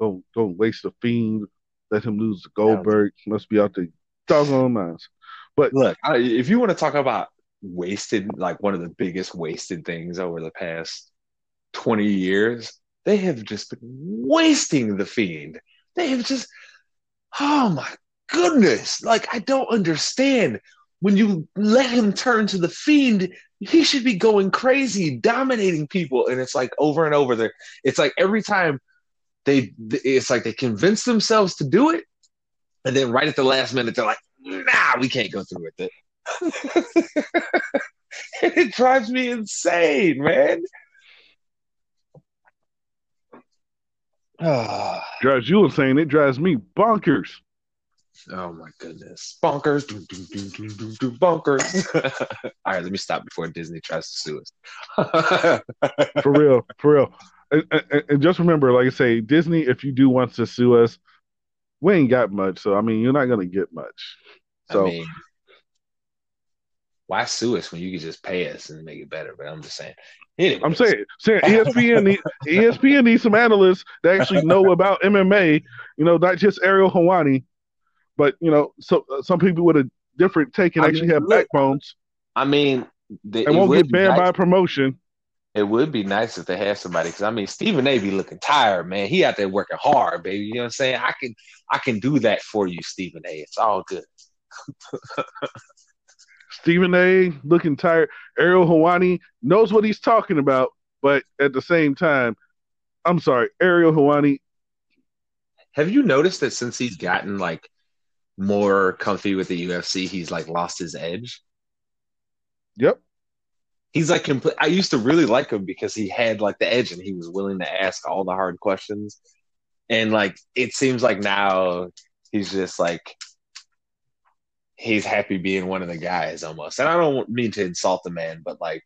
Don't don't waste the fiend. Let him lose to Goldberg. Must be out the doggone minds. But Look, I, if you want to talk about wasted, like one of the biggest wasted things over the past 20 years, they have just been wasting the fiend. They have just, oh my goodness. Like, I don't understand. When you let him turn to the fiend, he should be going crazy, dominating people. And it's like over and over there. It's like every time they, it's like they convince themselves to do it. And then right at the last minute, they're like, nah, we can't go through with it. it drives me insane, man. Drives you insane. It drives me bonkers. Oh my goodness. Bonkers. Doom, doom, doom, doom, doom, doom, bonkers. All right, let me stop before Disney tries to sue us. For real, for real. And, and, and just remember, like I say, Disney, if you do want to sue us, we ain't got much. So I mean, you're not gonna get much. So I mean, why sue us when you could just pay us and make it better? But I'm just saying. Anyways, I'm saying, saying ESPN, need, ESPN needs some analysts that actually know about MMA. You know, not just Ariel Helwani, but you know, so uh, some people with a different take and I actually mean, have look, backbones I mean, the, and won't get banned nice- by promotion. It would be nice if they had somebody because I mean Stephen A be looking tired, man. He out there working hard, baby. You know what I'm saying? I can I can do that for you, Stephen A. It's all good. Stephen A. looking tired. Ariel Helwani knows what he's talking about, but at the same time, I'm sorry, Ariel Helwani. Have you noticed that since he's gotten like more comfy with the UFC, he's like lost his edge? Yep. He's like complete. I used to really like him because he had like the edge and he was willing to ask all the hard questions. And like it seems like now he's just like he's happy being one of the guys almost. And I don't mean to insult the man, but like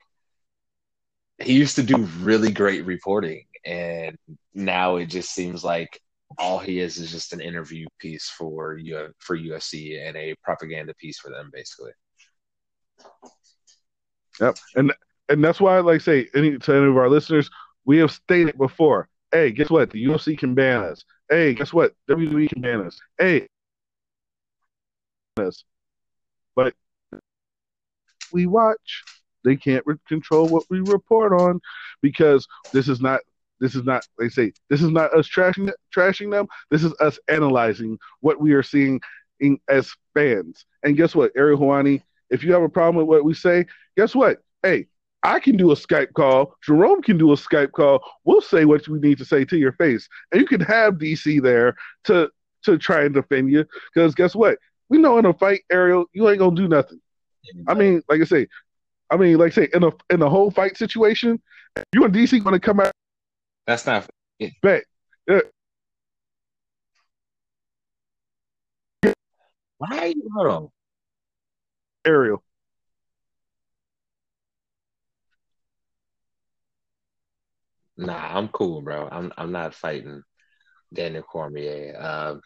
he used to do really great reporting and now it just seems like all he is is just an interview piece for you for UFC and a propaganda piece for them basically. Yep. And and that's why, I like say, any to any of our listeners, we have stated before. Hey, guess what? The UFC can ban us. Hey, guess what? WWE can ban us. Hey, us. But we watch. They can't re- control what we report on because this is not. This is not. They say this is not us trashing trashing them. This is us analyzing what we are seeing in, as fans. And guess what, Ariel Helwani? If you have a problem with what we say, guess what? Hey, I can do a Skype call. Jerome can do a Skype call. We'll say what we need to say to your face, and you can have DC there to to try and defend you. Because guess what? We know in a fight, Ariel, you ain't gonna do nothing. I mean, like I say, I mean, like I say, in a in the whole fight situation, you and DC gonna come out That's not back. why you hold on. Ariel. Nah, I'm cool, bro. I'm I'm not fighting Daniel Cormier. Um,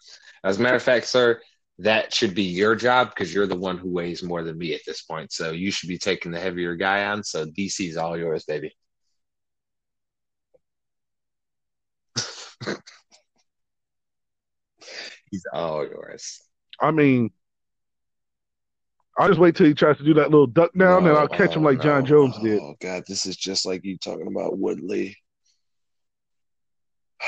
as a matter of fact, sir, that should be your job because you're the one who weighs more than me at this point. So you should be taking the heavier guy on. So DC's all yours, baby. He's all yours. I mean, I'll just wait till he tries to do that little duck down, and I'll catch him like John no. Jones did. Oh God, this is just like you talking about Woodley.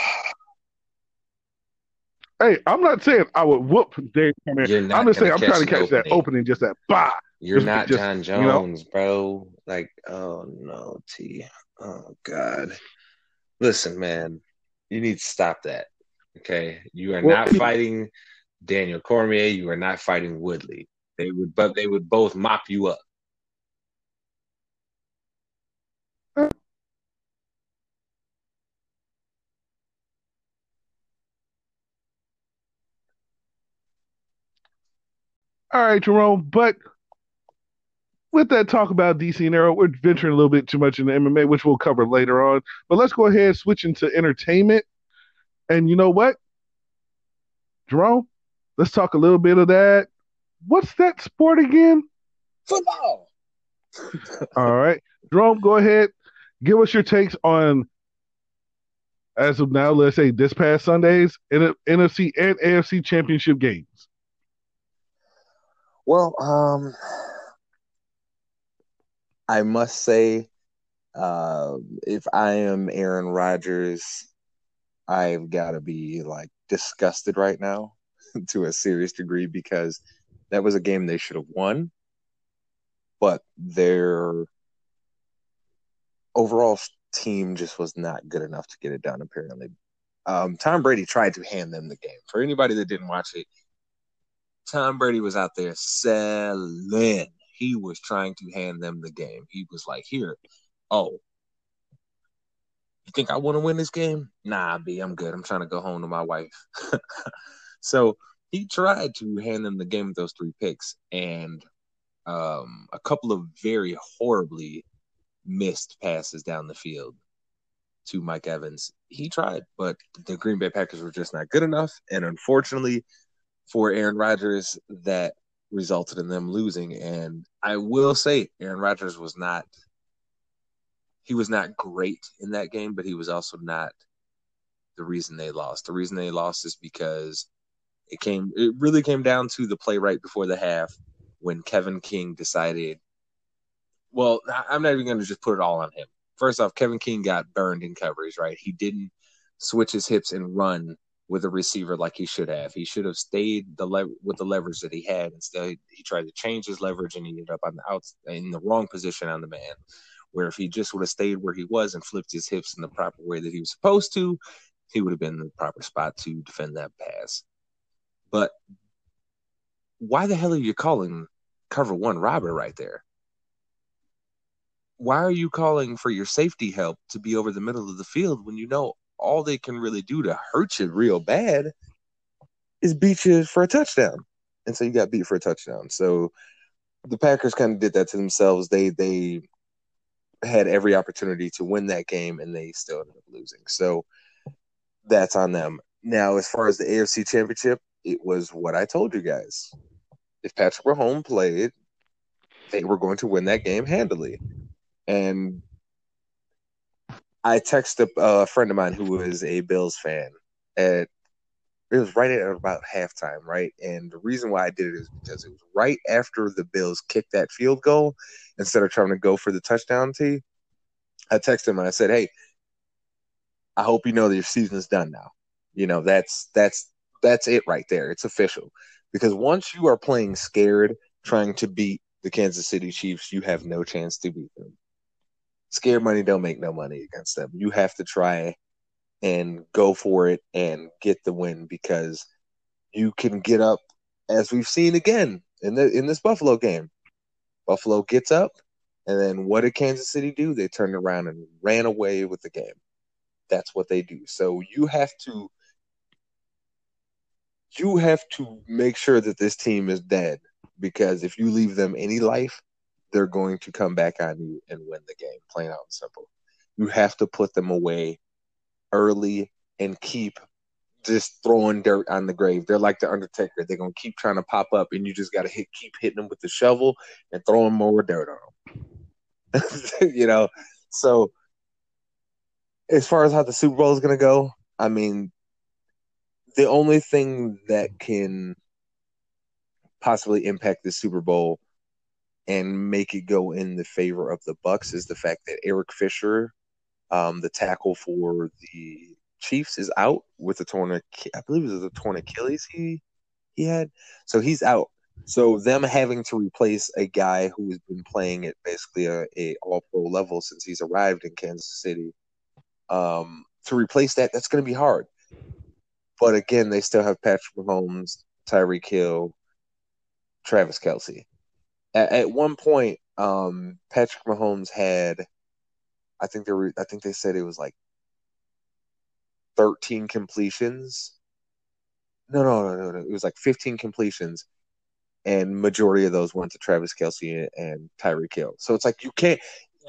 Hey, I'm not saying I would whoop Dave. Cormier. You're I'm just saying I'm trying to catch the that opening, just that bah. You're Just- not just, John you know? Jones, bro. Like, oh no, T. Oh God. Listen, man, you need to stop that. Okay, you are Well- not fighting Daniel Cormier. You are not fighting Woodley. They would, but they would both mop you up. All right, Jerome. But with that talk about DC and Arrow, we're venturing a little bit too much into MMA, which we'll cover later on. But let's go ahead switch into entertainment. And you know what, Jerome? Let's talk a little bit of that. What's that sport again? Football. All right, Jerome, go ahead. Give us your takes on, as of now, let's say this past Sunday's NFC and AFC championship games. Well, um, I must say, uh, if I am Aaron Rodgers, I've got to be like disgusted right now to a serious degree because that was a game they should have won, but their overall team just was not good enough to get it done. Apparently, um, Tom Brady tried to hand them the game. For anybody that didn't watch it, Tom Brady was out there selling. He was trying to hand them the game. He was like, "Here, oh, you think I want to win this game? Nah, B, I'm good. I'm trying to go home to my wife." so he tried to hand them the game with those three picks, and um, a couple of very horribly missed passes down the field to Mike Evans. He tried, but the Green Bay Packers were just not good enough, and unfortunately for Aaron Rodgers, that resulted in them losing. And I will say, Aaron Rodgers was not he was not great in that game, but he was also not the reason they lost. The reason they lost is because it came it really came down to the play right before the half when Kevin King decided well, I'm not even going to just put it all on him. First off, Kevin King got burned in coverage, right? He didn't switch his hips and run with a receiver like he should have. He should have stayed the le- with the leverage that he had. Instead, he tried to change his leverage and he ended up on the outs in the wrong position on the man. Where if he just would have stayed where he was and flipped his hips in the proper way that he was supposed to, he would have been in the proper spot to defend that pass. But why the hell are you calling cover one robber right there? Why are you calling for your safety help to be over the middle of the field when you know all they can really do to hurt you real bad is beat you for a touchdown? And so you got beat for a touchdown. So the Packers kind of did that to themselves. They they had every opportunity to win that game and they still ended up losing. So that's on them. Now, as far as the AFC Championship, it was what I told you guys. If Patrick Mahomes played, they were going to win that game handily. And I texted a, friend of mine who is a Bills fan at it was right at about halftime, right? And the reason why I did it is because it was right after the Bills kicked that field goal instead of trying to go for the touchdown tee. I texted him and I said, Hey, I hope you know that your season is done now. You know, that's that's that's it right there. It's official. Because once you are playing scared, trying to beat the Kansas City Chiefs, you have no chance to beat them. Scared money don't make no money against them. You have to try and go for it and get the win because you can get up as we've seen again in the in this Buffalo game. Buffalo gets up and then what did Kansas City do? They turned around and ran away with the game. That's what they do. So you have to you have to make sure that this team is dead because if you leave them any life, they're going to come back on you and win the game, plain out and simple. You have to put them away early and keep just throwing dirt on the grave. They're like the Undertaker. They're gonna keep trying to pop up, and you just gotta hit, keep hitting them with the shovel and throwing more dirt on them. you know, so as far as how the Super Bowl is gonna go, I mean, the only thing that can possibly impact the Super Bowl and make it go in the favor of the Bucs is the fact that Eric Fisher, um, the tackle for the Chiefs is out with a torn. I believe it was a torn Achilles he he had. So he's out. So them having to replace a guy who has been playing at basically a, a all pro level since he's arrived in Kansas City, um, to replace that, that's going to be hard. But again, they still have Patrick Mahomes, Tyreek Hill, Travis Kelce. At, at one point, um, Patrick Mahomes had, I think there were, I think they said it was like 13 completions. No, no, no, no, no. It was like 15 completions, and majority of those went to Travis Kelce and Tyreek Hill. So it's like you can't,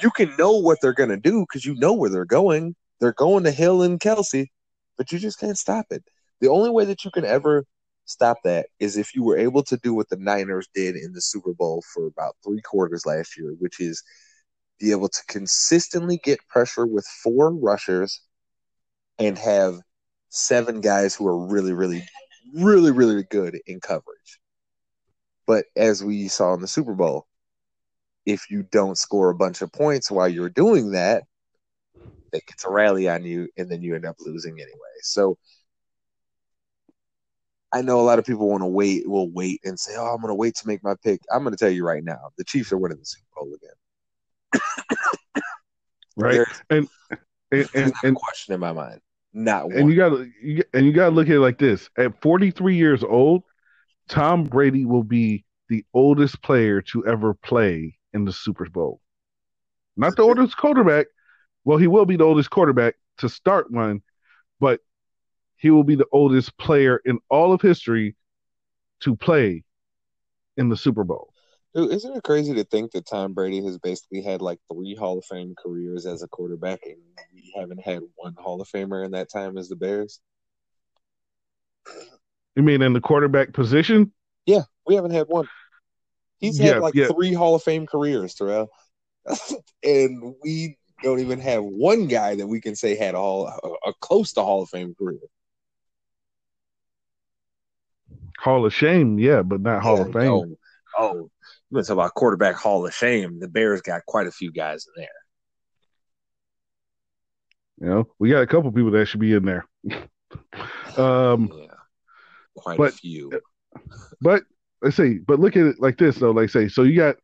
you can know what they're gonna do because you know where they're going. They're going to Hill and Kelsey, but you just can't stop it. The only way that you can ever stop that is if you were able to do what the Niners did in the Super Bowl for about three quarters last year, which is be able to consistently get pressure with four rushers and have seven guys who are really, really, really, really good in coverage. But as we saw in the Super Bowl, if you don't score a bunch of points while you're doing that, they get to rally on you and then you end up losing anyway. So I know a lot of people want to wait, will wait and say, "Oh, I'm going to wait to make my pick." I'm going to tell you right now, the Chiefs are winning the Super Bowl again. right, and and, and, and question in my mind, not one. And you got to and you got to look at it like this: at 43 years old, Tom Brady will be the oldest player to ever play in the Super Bowl. Not the oldest quarterback. Well, he will be the oldest quarterback to start one, but he will be the oldest player in all of history to play in the Super Bowl. Dude, isn't it crazy to think that Tom Brady has basically had like three Hall of Fame careers as a quarterback, and we haven't had one Hall of Famer in that time as the Bears? You mean in the quarterback position? Yeah, we haven't had one. He's had yeah, like yeah. three Hall of Fame careers, Terrell, and we don't even have one guy that we can say had a, hall, a, a close to Hall of Fame career. Hall of Shame, yeah, but not Hall yeah, of Fame. Oh, oh, you want to talk about quarterback Hall of Shame? The Bears got quite a few guys in there. You know, we got a couple people that should be in there. um, yeah, quite but, a few. but let's say, but look at it like this though. Like say, so you got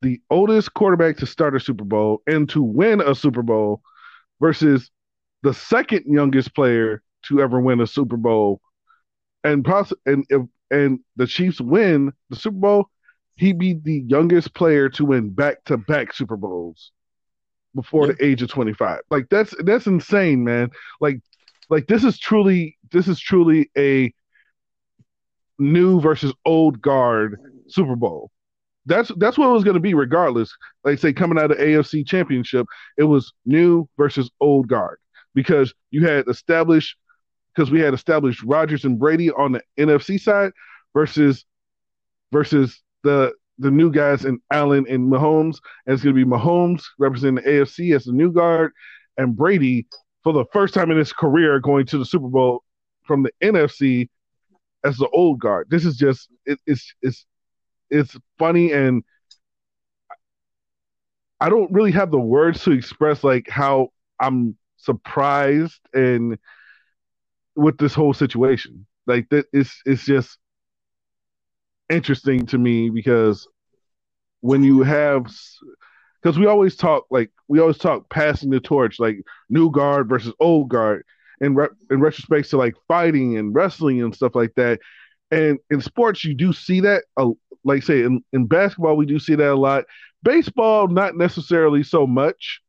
the oldest quarterback to start a Super Bowl and to win a Super Bowl versus the second youngest player to ever win a Super Bowl and poss- and if and the Chiefs win the Super Bowl, he'd be the youngest player to win back to back Super Bowls before yeah. the age of 25. Like that's that's insane, man. Like like this is truly this is truly a new versus old guard Super Bowl. That's that's what it was going to be regardless. Like say coming out of AFC Championship, it was new versus old guard because you had established because we had established Rodgers and Brady on the NFC side versus versus the the new guys in Allen and Mahomes. And it's going to be Mahomes representing the AFC as the new guard, and Brady for the first time in his career going to the Super Bowl from the NFC as the old guard. This is just it, it's it's it's funny and I don't really have the words to express like how I'm surprised and with this whole situation. Like that, it's it's just interesting to me because when you have because we always talk like we always talk passing the torch like new guard versus old guard in re- in retrospect to like fighting and wrestling and stuff like that and in sports you do see that uh, like say in, in basketball we do see that a lot baseball not necessarily so much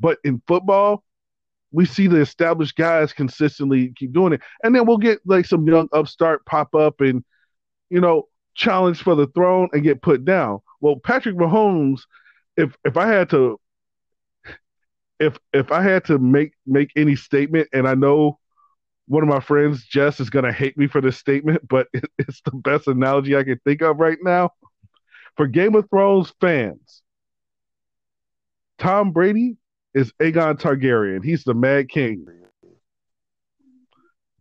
but in football we see the established guys consistently keep doing it. And then we'll get like some young upstart pop up and, you know, challenge for the throne and get put down. Well, Patrick Mahomes, if if I had to if if I had to make make any statement, and I know one of my friends, Jess, is gonna hate me for this statement, but it, it's the best analogy I can think of right now. For Game of Thrones fans, Tom Brady is Aegon Targaryen. He's the Mad King.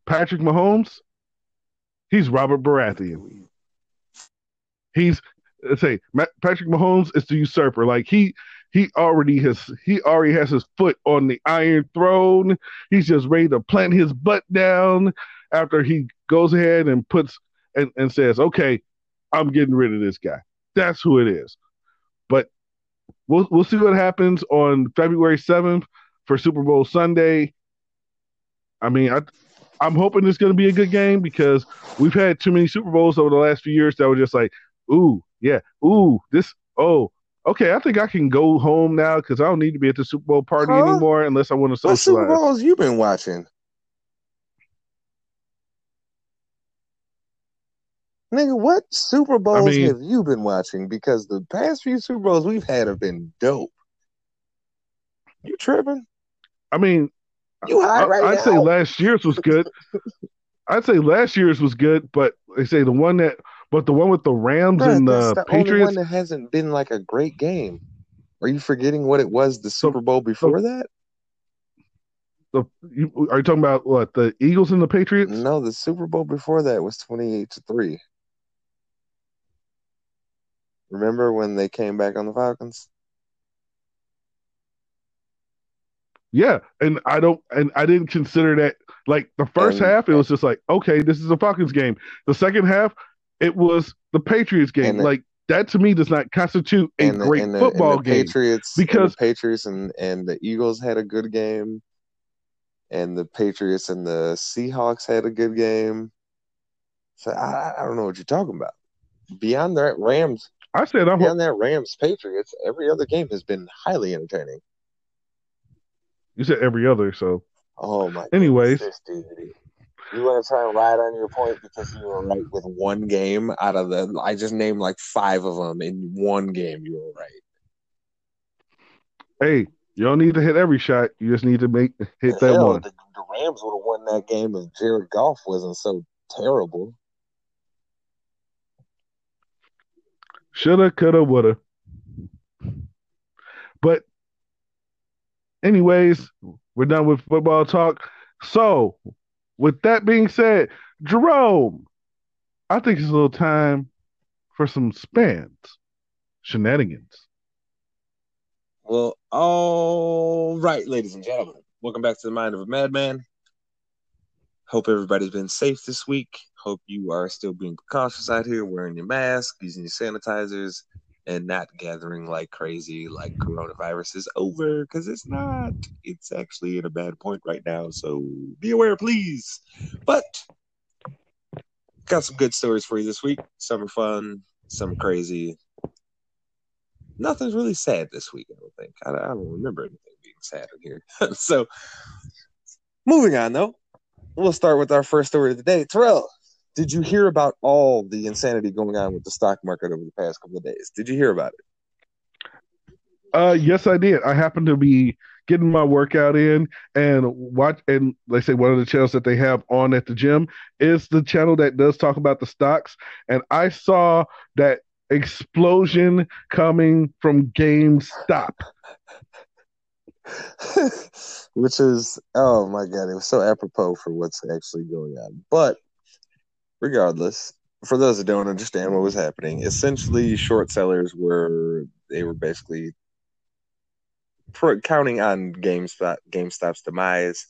Patrick Mahomes, he's Robert Baratheon. He's say Patrick Mahomes is the usurper. Like he he already has he already has his foot on the iron throne. He's just ready to plant his butt down after he goes ahead and puts and, and says, Okay, I'm getting rid of this guy. That's who it is. We'll we'll see what happens on February 7th for Super Bowl Sunday. I mean, I I'm hoping it's going to be a good game because we've had too many Super Bowls over the last few years that were just like, ooh, yeah, ooh, this, oh, okay, I think I can go home now because I don't need to be at the Super Bowl party Huh? anymore unless I want to What Super socialize. Bowls you been watching? Nigga, what Super Bowls mean- have you been watching? Because the past few Super Bowls we've had have been dope. You tripping? I mean, You high I, right I'd now? say last year's was good. I'd say last year's was good, but they say the one that, but the one with the Rams Bruh, and the the only one Patriots. that hasn't been like a great game. Are you forgetting what it was the Super Bowl before that? The, you, are you talking about what the Eagles and the Patriots? No, the Super Bowl before that was twenty-eight to three. Remember when they came back on the Falcons? Yeah, and I don't, and I didn't consider that like the first And- half. It was just like, okay, this is a Falcons game. The second half, it was the Patriots game. The- like that to me does not constitute a and the, great the, football game. Patriots and because- the Patriots and, and the Eagles had a good game, and the Patriots and the Seahawks had a good game. So I, I don't know what you're talking about. Beyond that Rams, I said I'm. beyond that Rams Patriots, every other game has been highly entertaining. You said every other, so Oh my. Anyways. goodness. You want to try and ride on your point because you were right with one game out of the. I just named like five of them in one game. You were right. hey, you don't need to hit every shot. You just need to make hit that Hell, one. The, the Rams would have won that game if Jared Goff wasn't so terrible. Shoulda, coulda, woulda. But, anyways, we're done with football talk. So, with that being said, Jerome, I think it's a little time for some spans, shenanigans. Well, all right, ladies and gentlemen, welcome back to the Mind of a Madman. Hope everybody's been safe this week. Hope you are still being cautious out here, wearing your mask, using your sanitizers, and not gathering like crazy like coronavirus is over because it's not. It's actually at a bad point right now, so be aware, please. But got some good stories for you this week. Some are fun, some crazy. Nothing's really sad this week, I don't think. I, I don't remember anything being sad in here. so, moving on though, we'll start with our first story of the day. Terrell, did you hear about all the insanity going on with the stock market over the past couple of days? Did you hear about it? Uh, yes, I did. I happened to be getting my workout in and watch, and they say one of the channels that they have on at the gym is the channel that does talk about the stocks. And I saw that explosion coming from GameStop. Which is, oh my god, it was so apropos for what's actually going on. But regardless, for those that don't understand what was happening, essentially short sellers were they were basically pro- counting on GameStop GameStop's demise.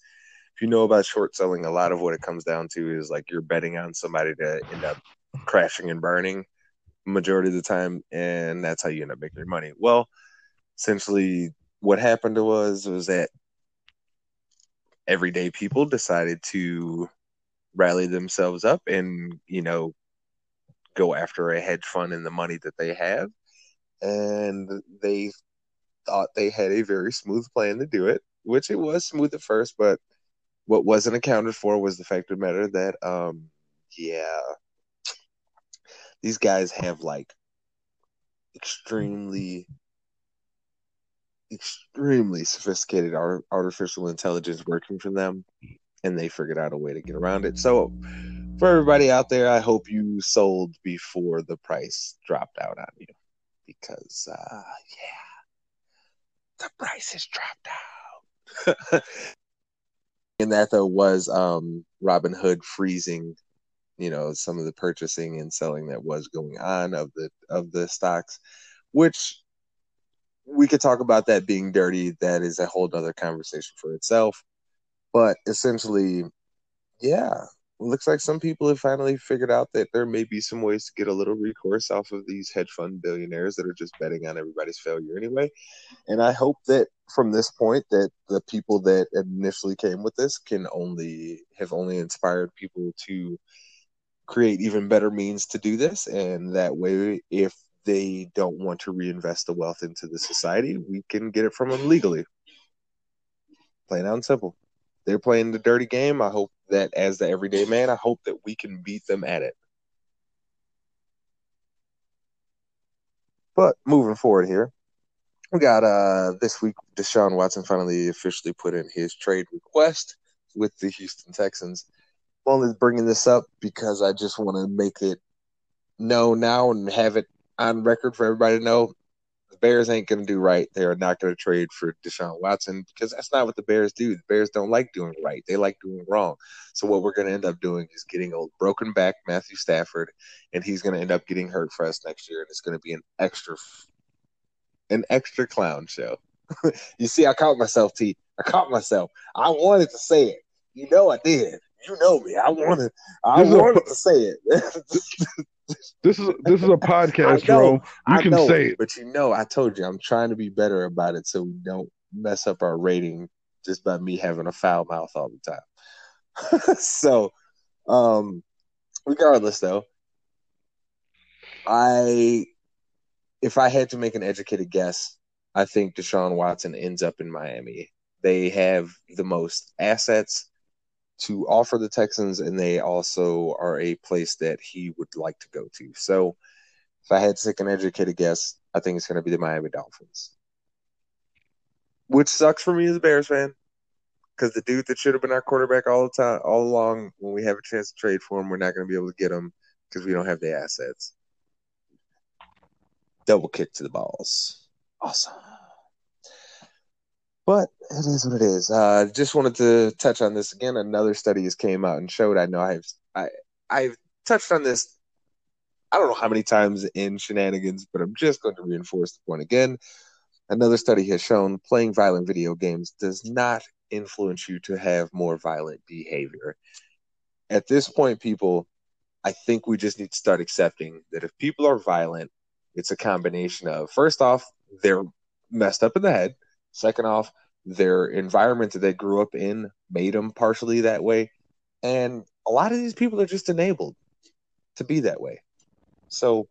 If you know about short selling, a lot of what it comes down to is like you're betting on somebody to end up crashing and burning majority of the time, and that's how you end up making your money. Well, essentially, what happened was was that everyday people decided to rally themselves up and you know go after a hedge fund and the money that they have. And they thought they had a very smooth plan to do it which it was smooth at first but what wasn't accounted for was the fact of the matter that um yeah these guys have like extremely extremely sophisticated art- artificial intelligence working for them and they figured out a way to get around it. So for everybody out there i hope you sold before the price dropped out on you. Because uh yeah the price has dropped out. And that though was um Robinhood freezing you know some of the purchasing and selling that was going on of the of the stocks which we could talk about that being dirty. That is a whole other conversation for itself. But essentially, yeah, looks like some people have finally figured out that there may be some ways to get a little recourse off of these hedge fund billionaires that are just betting on everybody's failure anyway. And I hope that from this point that the people that initially came with this can only have only inspired people to create even better means to do this and that way if they don't want to reinvest the wealth into the society, we can get it from them legally. Plain and simple. They're playing the dirty game. I hope that as the everyday man, I hope that we can beat them at it. But moving forward here, we got uh this week Deshaun Watson finally officially put in his trade request with the Houston Texans. I'm only bringing this up because I just want to make it known now and have it on record for everybody to know the Bears ain't going to do right. They are not going to trade for Deshaun Watson because that's not what the Bears do. The Bears don't like doing right; they like doing wrong. So what we're going to end up doing is getting a broken back Matthew Stafford, and he's going to end up getting hurt for us next year, and it's going to be an extra, an extra clown show. you see, I caught myself, T. I caught myself. I wanted to say it. You know, I did. You know me. I wanted. I wanted to say it. This is this is a podcast, Jerome. You I can know, say it. but you know, I told you I'm trying to be better about it so we don't mess up our rating just by me having a foul mouth all the time. so, um, regardless, though, I if I had to make an educated guess, I think Deshaun Watson ends up in Miami. They have the most assets to offer the Texans, and they also are a place that he would like to go to. So, if I had to take an educated guess, I think it's going to be the Miami Dolphins, which sucks for me as a Bears fan because the dude that should have been our quarterback all the time, all along, when we have a chance to trade for him, we're not going to be able to get him because we don't have the assets. Double kick to the balls. Awesome. But it is what it is. Uh, just wanted to touch on this again. Another study has came out and showed. I know I've I I've touched on this. I don't know how many times in shenanigans, but I'm just going to reinforce the point again. Another study has shown playing violent video games does not influence you to have more violent behavior. At this point, people, I think we just need to start accepting that if people are violent, it's a combination of first off, they're messed up in the head. Second off, their environment that they grew up in made them partially that way. And a lot of these people are just enabled to be that way. So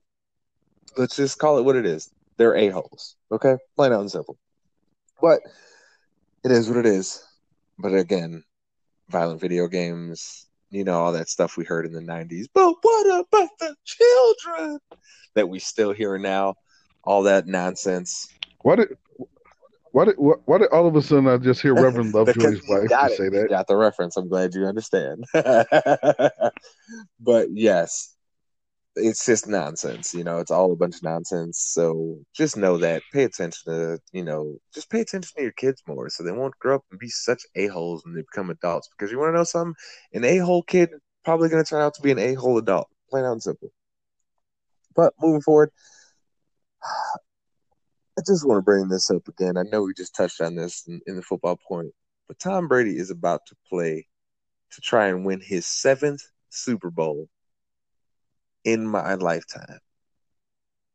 let's just call it what it is. They're a-holes. Okay? Plain out and simple. But it is what it is. But again, violent video games, you know, all that stuff we heard in the 90s. But what about the children that we still hear now? All that nonsense. What? Why did why, why did all of a sudden I just hear Reverend Lovejoy's wife got to say You that? got the reference. I'm glad you understand. but yes, it's just nonsense. You know, it's all a bunch of nonsense. So just know that. Pay attention to, you know, just pay attention to your kids more so they won't grow up and be such a-holes when they become adults. Because you want to know something? An a-hole kid probably going to turn out to be an a-hole adult. Plain out and simple. But moving forward, I just want to bring this up again. I know we just touched on this in, in the football point, but Tom Brady is about to play to try and win his seventh Super Bowl in my lifetime.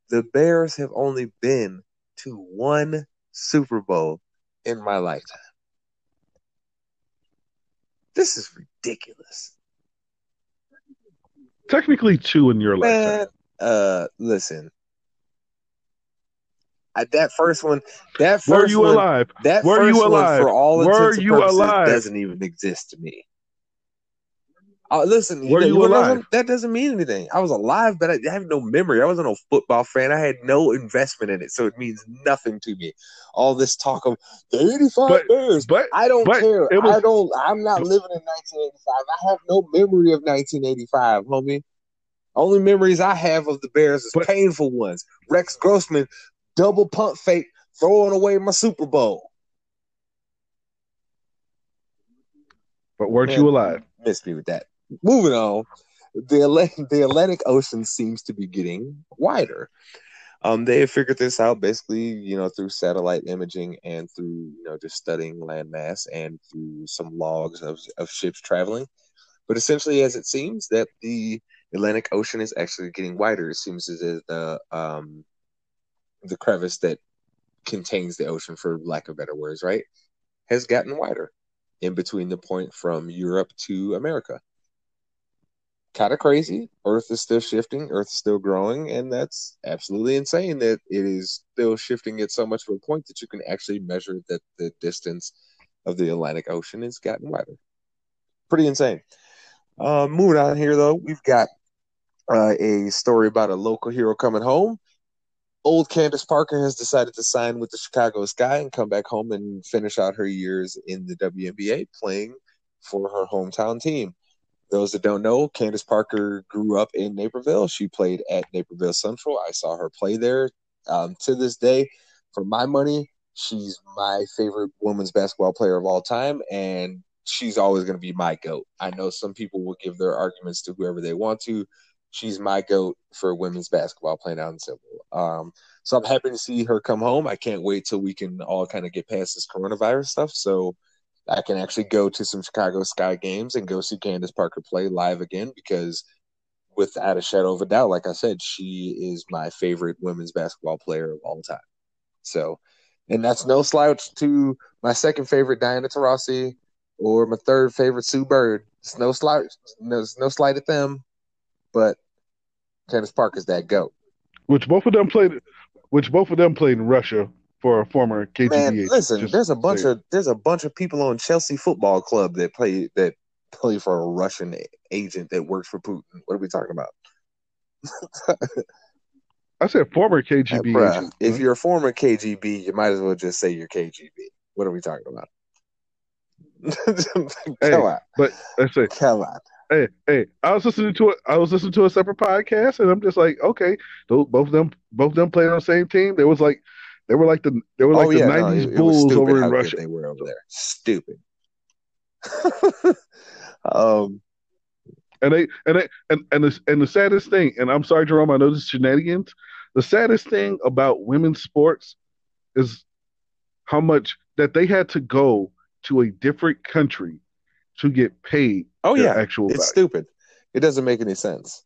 The Bears have only been to one Super Bowl in my lifetime. This is ridiculous. Technically two in your lifetime. Uh, listen. I, that first one, that first Were you one, alive? That Were first you one, for all Were intents and you purposes, alive? doesn't even exist to me. Uh, listen, Were know- you know alive? That doesn't mean anything. I was alive, but I, I have no memory. I wasn't a football fan. I had no investment in it, so it means nothing to me. All this talk of the '85 But- Bears. But I don't but care. was- I don't. I'm not living in 1985. I have no memory of 1985, homie. Only memories I have of the Bears is But- painful ones. Rex Grossman double pump fake, throwing away my Super Bowl. but weren't Man. you alive? Missed me with that. Moving on, the Atlantic, the Atlantic Ocean seems to be getting wider. Um, they have figured this out basically, you know, through satellite imaging and through, you know, just studying landmass and through some logs of, of ships traveling. But essentially, as it seems, that the Atlantic Ocean is actually getting wider. It seems as if the um, the crevice that contains the ocean, for lack of better words, right, has gotten wider in between the point from Europe to America. Kind of crazy. Earth is still shifting, Earth is still growing, and that's absolutely insane that it is still shifting at so much of a point that you can actually measure that the distance of the Atlantic Ocean has gotten wider. Pretty insane. Uh, moving on here, though, we've got uh, a story about a local hero coming home. Old Candace Parker has decided to sign with the Chicago Sky and come back home and finish out her years in the WNBA playing for her hometown team. Those that don't know, Candace Parker grew up in Naperville. She played at Naperville Central. I saw her play there. Um, to this day, for my money, she's my favorite women's basketball player of all time, and she's always going to be my goat. I know some people will give their arguments to whoever they want to. She's my goat for women's basketball playing out in Civil. Um, so I'm happy to see her come home. I can't wait till we can all kind of get past this coronavirus stuff. So I can actually go to some Chicago Sky games and go see Candace Parker play live again because, without a shadow of a doubt, like I said, she is my favorite women's basketball player of all time. So, and that's no slouch to my second favorite, Diana Taurasi, or my third favorite, Sue Bird. It's no slight, no, no slight at them, but Candace Parker's that goat. Which both of them played, which both of them played in Russia for a former KGB. Man, listen, there's a bunch of there's a bunch of people on Chelsea Football Club that play that play for a Russian agent that works for Putin. What are we talking about? I said former KGB. Bruh, agent. If you're a former KGB, you might as well just say you're KGB. What are we talking about? hey, on. But I say, come on. Hey, hey! I was listening to it. I was listening to a separate podcast, and I'm just like, okay, those, both of them, both of them played on the same team. There was like, they were like the, they were like oh, the yeah, '90s no, Bulls over in Russia. They were over there. Stupid. um, and they and they and and the and the saddest thing, and I'm sorry, Jerome, I know this is shenanigans. The saddest thing about women's sports is how much that they had to go to a different country to get paid. Oh yeah, actual. It's value. stupid. It doesn't make any sense.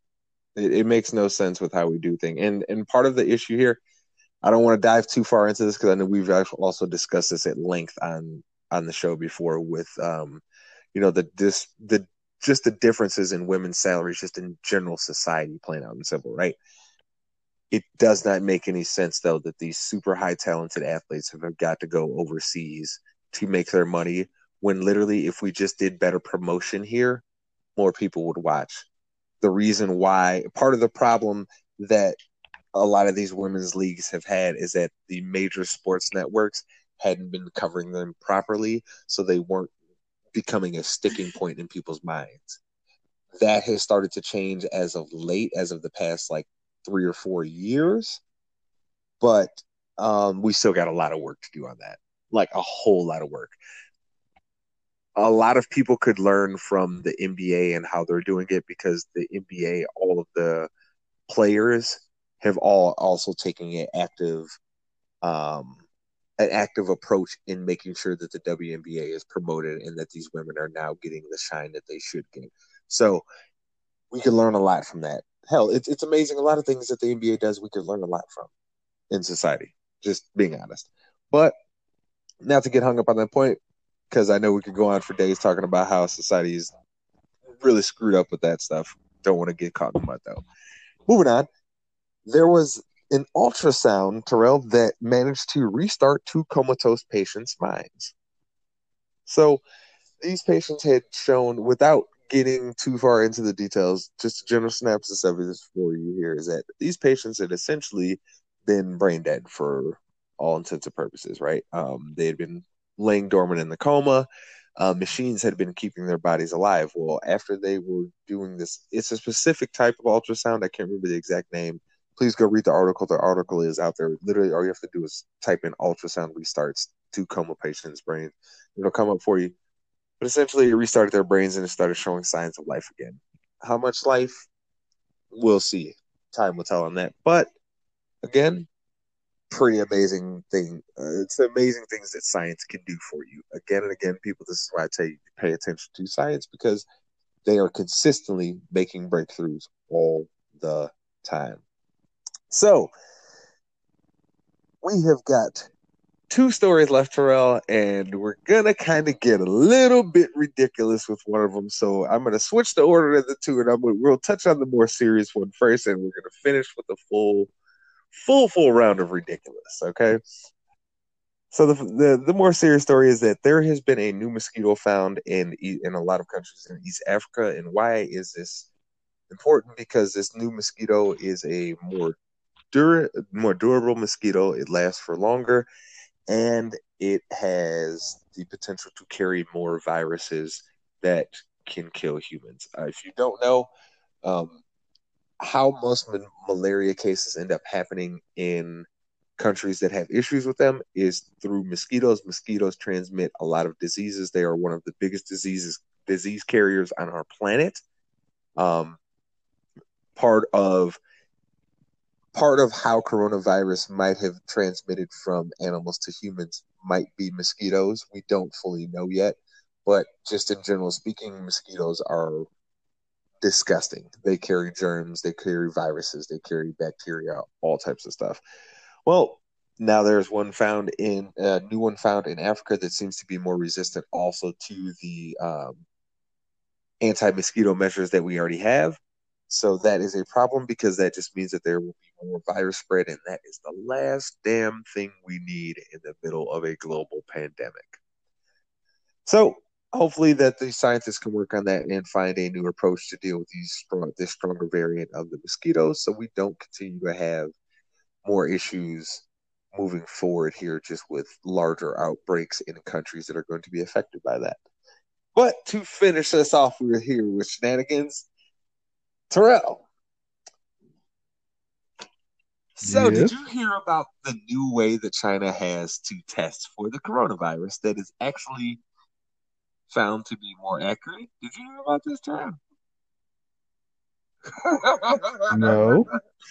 It, it, makes no sense with how we do things. And and part of the issue here, I don't want to dive too far into this because I know we've also discussed this at length on on the show before with um, you know the this the just the differences in women's salaries just in general society playing out in civil right it does not make any sense though that these super high talented athletes have got to go overseas to make their money when literally if we just did better promotion here more people would watch. The reason why part of the problem that a lot of these women's leagues have had is that the major sports networks hadn't been covering them properly so they weren't becoming a sticking point in people's minds. That has started to change as of late as of the past like three or four years but um, we still got a lot of work to do on that. Like a whole lot of work. A lot of people could learn from the NBA and how they're doing it because the NBA, all of the players have all also taken an active, um, an active approach in making sure that the WNBA is promoted and that these women are now getting the shine that they should get. So we can learn a lot from that. Hell, it's it's amazing. A lot of things that the NBA does, we could learn a lot from in society. Just being honest. But not to get hung up on that point, because I know we could go on for days talking about how society is really screwed up with that stuff. Don't want to get caught in the mud though. Moving on, there was an ultrasound, Terrell, that managed to restart two comatose patients' minds. So these patients had shown, without getting too far into the details, just a general synopsis of this for you here is that these patients had essentially been brain dead for all intents and purposes, right? Um, they had been laying dormant in the coma. Uh, machines had been keeping their bodies alive. Well, after they were doing this, it's a specific type of ultrasound. I can't remember the exact name. Please go read the article. The article is out there. Literally, all you have to do is type in ultrasound restarts to coma patient's brain. It'll come up for you. But essentially, it restarted their brains and it started showing signs of life again. How much life? We'll see. Time will tell on that. But again, pretty amazing thing. Uh, it's amazing things that science can do for you. Again and again, people, this is why I tell you to pay attention to science because they are consistently making breakthroughs all the time. So, we have got two stories left, Terrell, and we're gonna kind of get a little bit ridiculous with one of them. So I'm gonna switch the order of the two, and I'm gonna, we'll touch on the more serious one first, and we're gonna finish with the full, full, full round of ridiculous. Okay. So the, the the more serious story is that there has been a new mosquito found in in a lot of countries in East Africa, and why is this important? Because this new mosquito is a more dur- more durable mosquito. It lasts for longer, and it has the potential to carry more viruses that can kill humans. Uh, if you don't know um, how most ma- malaria cases end up happening in countries that have issues with them is through mosquitoes. Mosquitoes transmit a lot of diseases. They are one of the biggest diseases disease carriers on our planet. Um, part of part of how coronavirus might have transmitted from animals to humans might be mosquitoes. We don't fully know yet, but just in general speaking, mosquitoes are disgusting. They carry germs, they carry viruses, they carry bacteria, all types of stuff. Well, now there's one found in a new one found in Africa that seems to be more resistant also to the um, anti mosquito measures that we already have. So that is a problem because that just means that there will be more virus spread, and that is the last damn thing we need in the middle of a global pandemic. So hopefully that the scientists can work on that and find a new approach to deal with these strong, this stronger variant of the mosquitoes, so we don't continue to have more issues moving forward here, just with larger outbreaks in countries that are going to be affected by that. But to finish us off, we're here with shenanigans Terrell. So, yes. did you hear about the new way that China has to test for the coronavirus that is actually found to be more accurate? Did you hear about this, Terrell? No.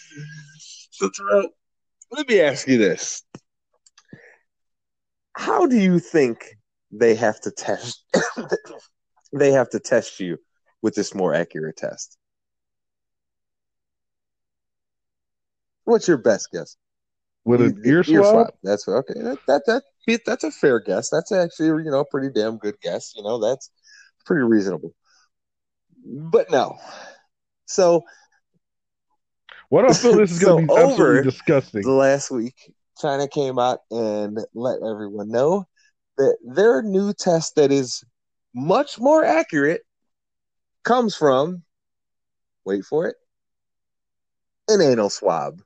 so, Terrell, let me ask you this: How do you think they have to test? they have to test you with this more accurate test. What's your best guess? With an ear, ear swab? swab? That's okay. That, that that that's a fair guess. That's actually you know pretty damn good guess. You know that's pretty reasonable. But no. So what I feel this is going to be absolutely disgusting. The last week, China came out and let everyone know that their new test that is much more accurate comes from wait for it an anal swab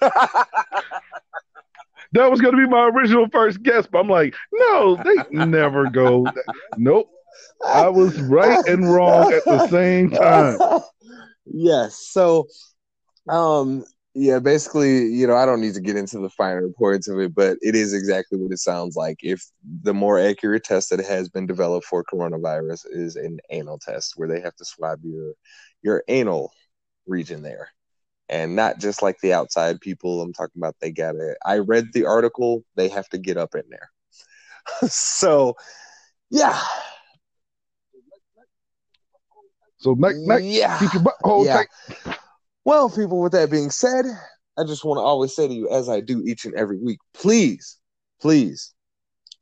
that was going to be my original first guess, but I'm like, no, they never go. Nope. I was right and wrong at the same time. yes. So, um, yeah, basically, you know, I don't need to get into the finer points of it, but it is exactly what it sounds like. If the more accurate test that has been developed for coronavirus is an anal test, where they have to swab your your anal region there and not just like the outside people. I'm talking about they got it. I read the article; they have to get up in there. so, yeah. So, neck, neck, yeah, keep your butt hold yeah. tight. Well, people, with that being said, I just want to always say to you, as I do each and every week, please, please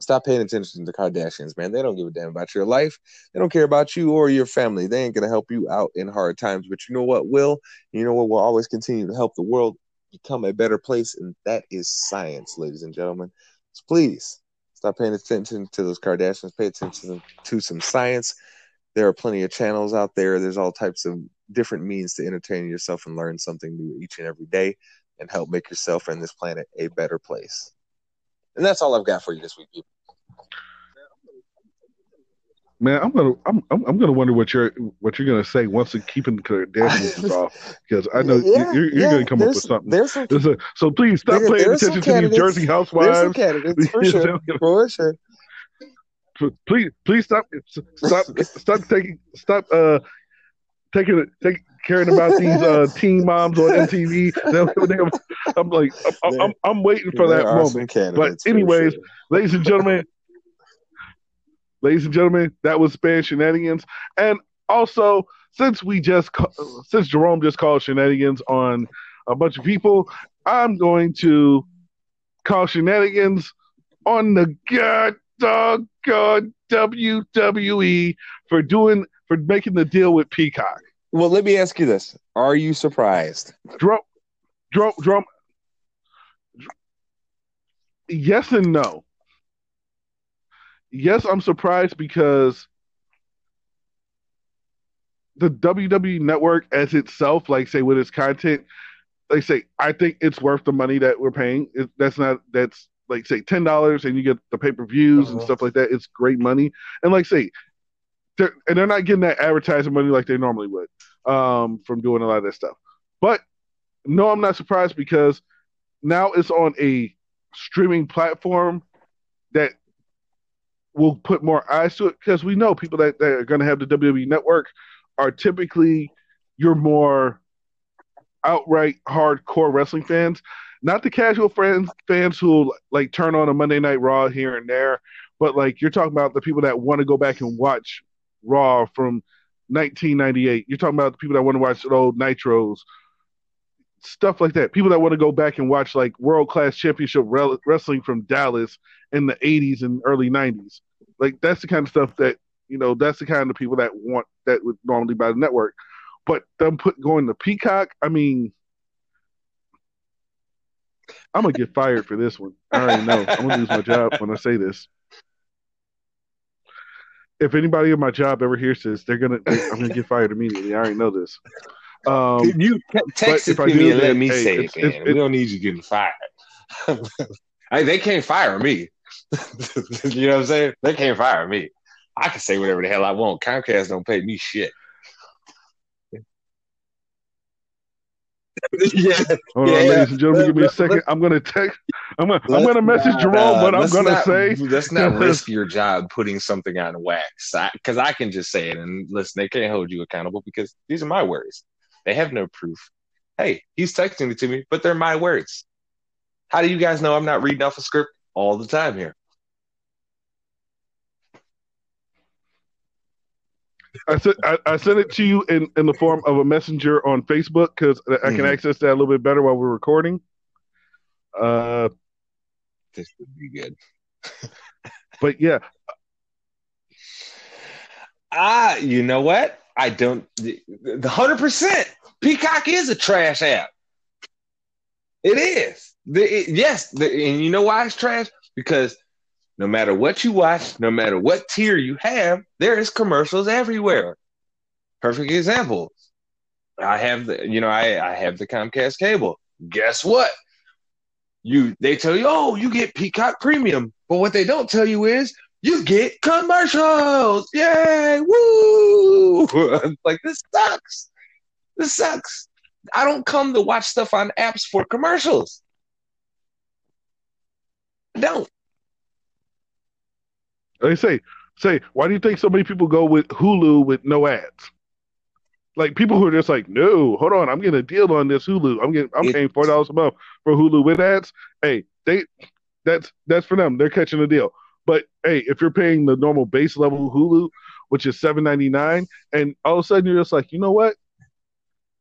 Stop paying attention to the Kardashians, man. They don't give a damn about your life. They don't care about you or your family. They ain't gonna help you out in hard times. But you know what will? You know what will always continue to help the world become a better place, and that is science, ladies and gentlemen. So please stop paying attention to those Kardashians. Pay attention to some science. There are plenty of channels out there. There's all types of different means to entertain yourself and learn something new each and every day and help make yourself and this planet a better place. And that's all I've got for you this week, people. Man, I'm gonna I'm, I'm gonna wonder what you're what you're gonna say once the keeping the Kardashians off because I know yeah, you're, you're yeah, gonna come up with something. There's some, there's a, so please stop there, paying attention to these Jersey housewives. There's some candidates for sure. for sure. Please, please stop, stop, stop taking, stop, uh, taking, take, caring about these uh, teen moms on MTV. I'm like, I'm, I'm, I'm waiting for that moment. But anyways, sure. ladies and gentlemen, ladies and gentlemen, that was Span Shenanigans, and also since we just since Jerome just called shenanigans on a bunch of people, I'm going to call shenanigans on the god doggone WWE for doing for making the deal with Peacock. Well, let me ask you this: Are you surprised? Drum, drum, drum. Yes and no. Yes, I'm surprised because the WWE network as itself, like say with its content, like say, I think it's worth the money that we're paying. It, that's not that's like say ten dollars and you get the pay per views uh-huh. and stuff like that. It's great money. And like say, they're, and they're not getting that advertising money like they normally would um, from doing a lot of that stuff. But no, I'm not surprised because now it's on a streaming platform that will put more eyes to it because we know people that, that are going to have the WWE network are typically your more outright hardcore wrestling fans, not the casual fans fans who like turn on a Monday Night Raw here and there, but like you're talking about the people that want to go back and watch Raw from 1998. You're talking about the people that want to watch old Nitros, stuff like that. People that want to go back and watch like world class championship wrestling from Dallas in the 80s and early 90s. Like that's the kind of stuff that you know. That's the kind of people that want that would normally buy the network. But them put going to Peacock, I mean, I'm gonna get fired for this one. I already know. I'm gonna lose my job when I say this. If anybody in my job ever hears this, they're gonna. They, I'm gonna get fired immediately. I already know this. Um, you text it to me and let me hey, say it's, it, man. It's, we don't need you getting fired. I, they can't fire me. you know what I'm saying? They can't fire me. I can say whatever the hell I want. Comcast don't pay me shit. yeah. Hold on, yeah, ladies and gentlemen, give me a second. I'm gonna text. I'm gonna. I'm gonna message not, Jerome, but I'm gonna not, say let's not risk your job putting something on wax because I, I, can just say it and listen. They can't hold you accountable because these are my words. They have no proof. Hey, he's texting it to me, but they're my words. How do you guys know I'm not reading off a script all the time here? I sent I, I, sent it to you in, in the form of a messenger on Facebook because I can mm-hmm. access that a little bit better while we're recording. Uh, this would be good. but yeah, ah, you know what? I don't. The hundred percent Peacock is a trash app. It is. The, it, yes, the, and you know why it's trash? Because no matter what you watch, no matter what tier you have, there is commercials everywhere. Perfect example. I have the, you know, I, I have the Comcast cable. Guess what? You they tell you, oh, you get Peacock Premium, but what they don't tell you is you get commercials. Yay! Woo! like this sucks. This sucks. I don't come to watch stuff on apps for commercials. I don't. They say, say, why do you think so many people go with Hulu with no ads? Like people who are just like, no, hold on, I'm getting a deal on this Hulu. I'm getting, I'm it, paying four dollars a month for Hulu with ads. Hey, they, that's that's for them. They're catching a deal. But hey, if you're paying the normal base level Hulu, which is seven ninety nine, and all of a sudden you're just like, you know what?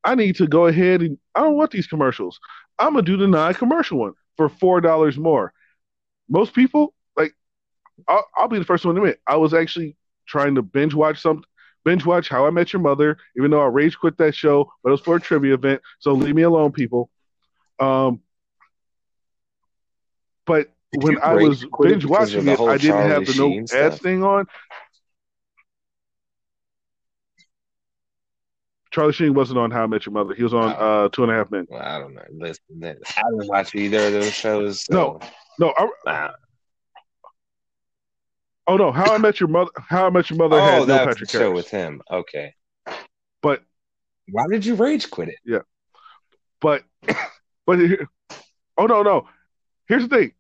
I need to go ahead and I don't want these commercials. I'm gonna do the non-commercial one for four dollars more. Most people like, I'll, I'll be the first one to admit I was actually trying to binge watch some binge watch How I Met Your Mother, even though I rage quit that show, but it was for a trivia event. So leave me alone, people. Um, but when I was binge watching it, I didn't Charlie have the Sheen no stuff. ads thing on. Charlie Sheen wasn't on How I Met Your Mother. He was on uh, Two and a Half Men. Well, I don't know. Listen, I didn't watch either of those shows. So. No, no. I, Oh no, How I Met Your Mother. How I Met Your Mother oh, had Patrick show with him. Okay, but why did you rage quit it? Yeah, but but oh no no. Here's the thing,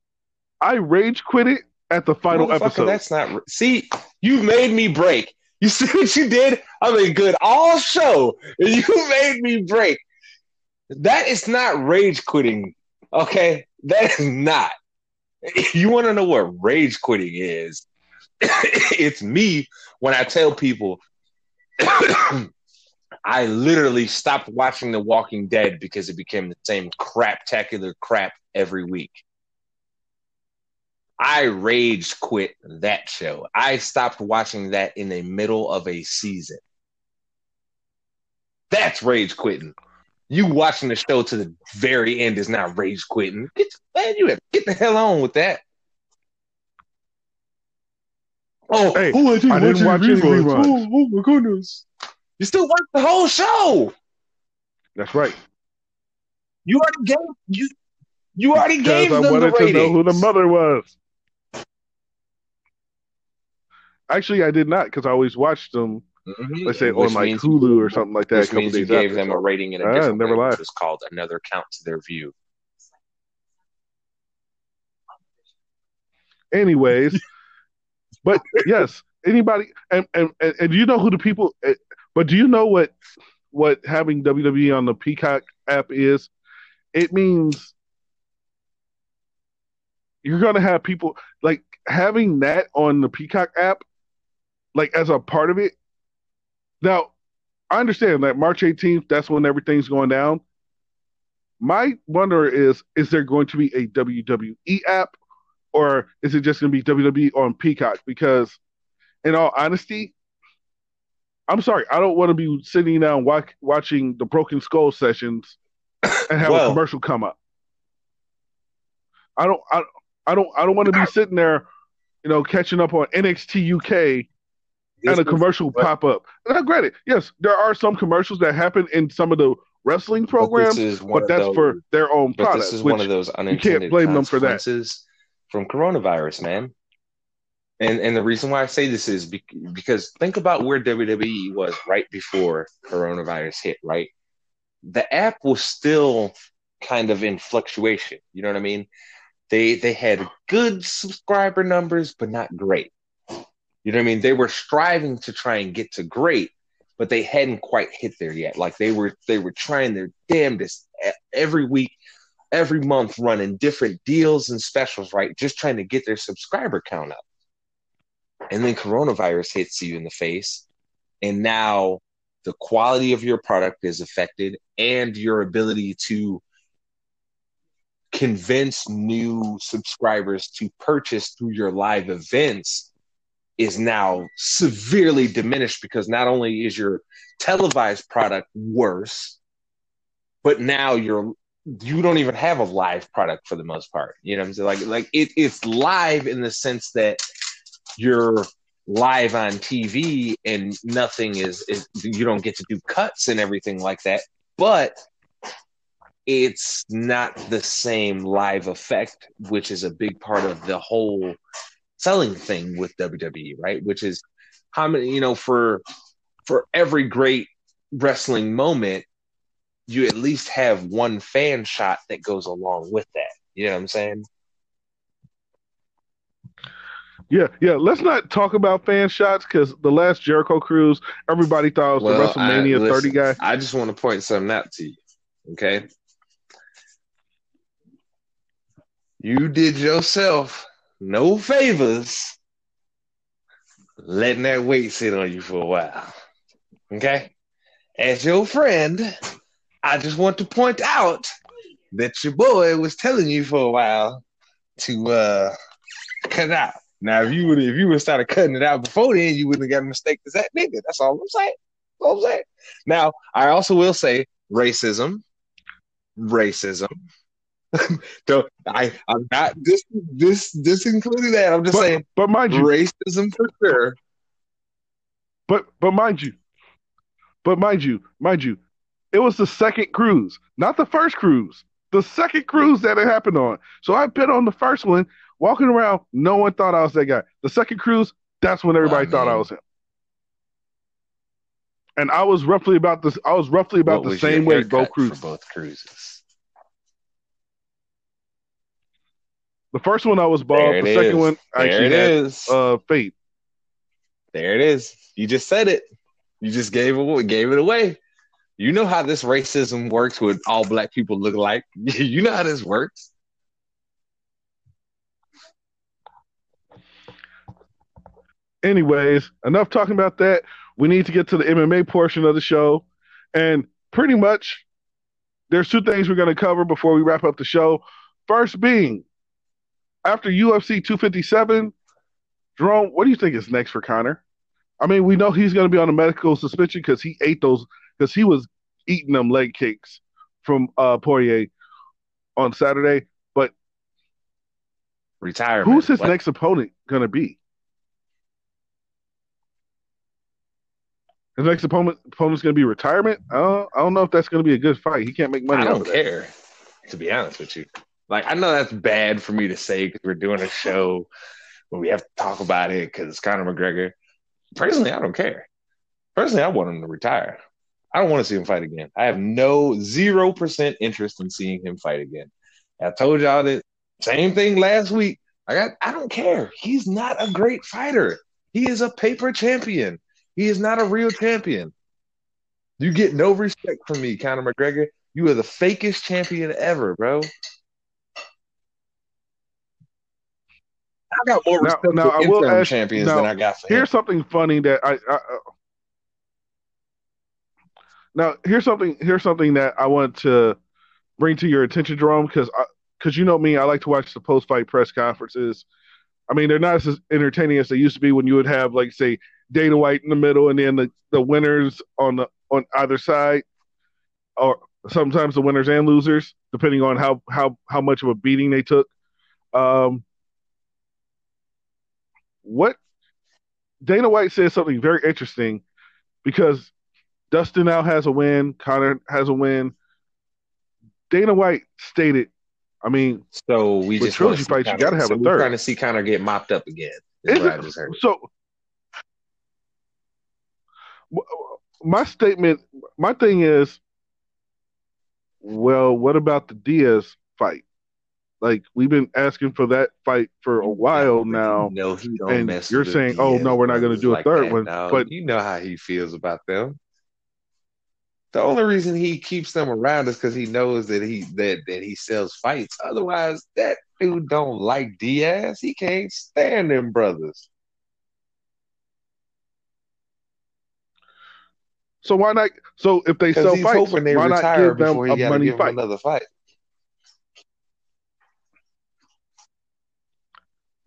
I rage quit it at the final episode. That's not see. You made me break. You see what you did? I mean, good all show, and you made me break. That is not rage quitting, okay? That is not. You want to know what rage quitting is? it's me when I tell people I literally stopped watching The Walking Dead because it became the same craptacular crap every week. I rage quit that show. I stopped watching that in the middle of a season. That's rage quitting. You watching the show to the very end is not rage quitting. Get man, you have, get the hell on with that. Oh, Hey, oh, I didn't, I didn't watch any reruns. Oh, oh my goodness! You still watch the whole show. That's right. You already gave you. You already Because gave I them wanted the to know who the mother was. Actually, I did not because I always watched them. Mhm. Let's say Which on like means- Hulu or something like that. a Which couple means you gave after, them a rating in a Ah, different never way, lied. which is called another count to their view. anyways but yes anybody and, and and and do you know who the people eh, but do you know what what having wwe on the peacock app is? It means you're gonna have people like having that on the peacock app like as a part of it. Now i understand that march 18th that's when everything's going down. My wonder is is there going to be a wwe app or is it just going to be WWE on Peacock? Because, in all honesty, I'm sorry, I don't want to be sitting down watch, watching the Broken Skull sessions and have a commercial come up. I don't, I, I don't, I don't want to be sitting there, you know, catching up on NXT UK and a commercial pop up. Now, granted, yes, there are some commercials that happen in some of the wrestling programs, one but that's those- for their own But products. this is one of those unintended blame them for that. From coronavirus, man. And and the reason why I say this is bec- because think about where WWE was right before coronavirus hit, right? The app was still kind of in fluctuation. You know what I mean? They they had good subscriber numbers, but not great. You know what I mean? They were striving to try and get to great, but they hadn't quite hit there yet. Like they were they were trying their damnedest every week every month running different deals and specials, right? Just trying to get their subscriber count up. And then coronavirus hits you in the face. And now the quality of your product is affected and your ability to convince new subscribers to purchase through your live events is now severely diminished because not only is your televised product worse, but now you're you don't even have a live product for the most part. You know I'm saying? Like like it, it's live in the sense that you're live on TV and nothing is, is you don't get to do cuts and everything like that. But it's not the same live effect, which is a big part of the whole selling thing with WWE, right? Which is how many, you know, for for every great wrestling moment, you at least have one fan shot that goes along with that. You know what I'm saying? Yeah, yeah. Let's not talk about fan shots because the last Jericho cruise, everybody thought it was Well, the WrestleMania I- 30 listen, guy. I just want to point something out to you. Okay. You did yourself no favors letting that weight sit on you for a while. Okay. As your friend, I just want to point out that your boy was telling you for a while to uh cut out. Now, if you would if you would have started cutting it out before then, you wouldn't have got mistake as that nigga. That's all I'm saying. That's all I'm saying. Now, I also will say racism, racism. Don't I? I'm not this this this including that. I'm just But, saying but mind you, racism for sure. but but mind you, but mind you, mind you, it was the second cruise, not the first cruise. The second cruise that it happened on. So I've been on the first one, walking around. No one thought I was that guy. The second cruise, that's when everybody I thought I was him. And I was roughly about this. I was roughly about What the same way both cruises. both cruises. The first one I was bald. The second is. one I There actually it had is. uh fade. There it is. You just said it. You just gave it gave it away. You know how this racism works with all black people look like. you know how this works. Anyways, enough talking about that. We need to get to the MMA portion of the show. And pretty much, there's two things we're going to cover before we wrap up the show. First being, after UFC 257, Jerome, what do you think is next for Conor? I mean, we know he's going to be on a medical suspension because he ate those, because he was eating them leg kicks from uh, Poirier on Saturday. But retirement. Who's his what? next opponent going to be? His next opponent opponent's going to be retirement. I don't, I don't know if that's going to be a good fight. He can't make money. I don't care, to be honest with you. Like I know that's bad for me to say because we're doing a show where we have to talk about it because it's Conor McGregor. Personally, I don't care. Personally, I want him to retire. I don't want to see him fight again. I have no zero percent interest in seeing him fight again. I told y'all that same thing last week. I got I don't care. He's not a great fighter. He is a paper champion. He is not a real champion. You get no respect from me, Conor McGregor. You are the fakest champion ever, bro. I got more respect now, now for interim champions now, than I got for Here's him. something funny that I, I, now here's something here's something that I want to bring to your attention, Jerome, because because you know me, I like to watch the post fight press conferences. I mean, they're not as entertaining as they used to be when you would have like say Dana White in the middle, and then the, the winners on the on either side, or sometimes the winners and losers, depending on how how how much of a beating they took. Um, what Dana White said something very interesting because Dustin now has a win, Conor has a win. Dana White stated, I mean, so we just trilogy fights, you got to have so a third. Trying to see Conor get mopped up again. Is it, so my statement, my thing is, well, what about the Diaz fight? Like we've been asking for that fight for a while now. No, he don't and. You're saying, oh no, we're not going to do a third one. No, but you know how he feels about them. The only reason he keeps them around is because he knows that he that that he sells fights. Otherwise, that dude don't like Diaz. He can't stand them brothers. So why not? So if they sell fights, they why not give them a money fight? Another fight.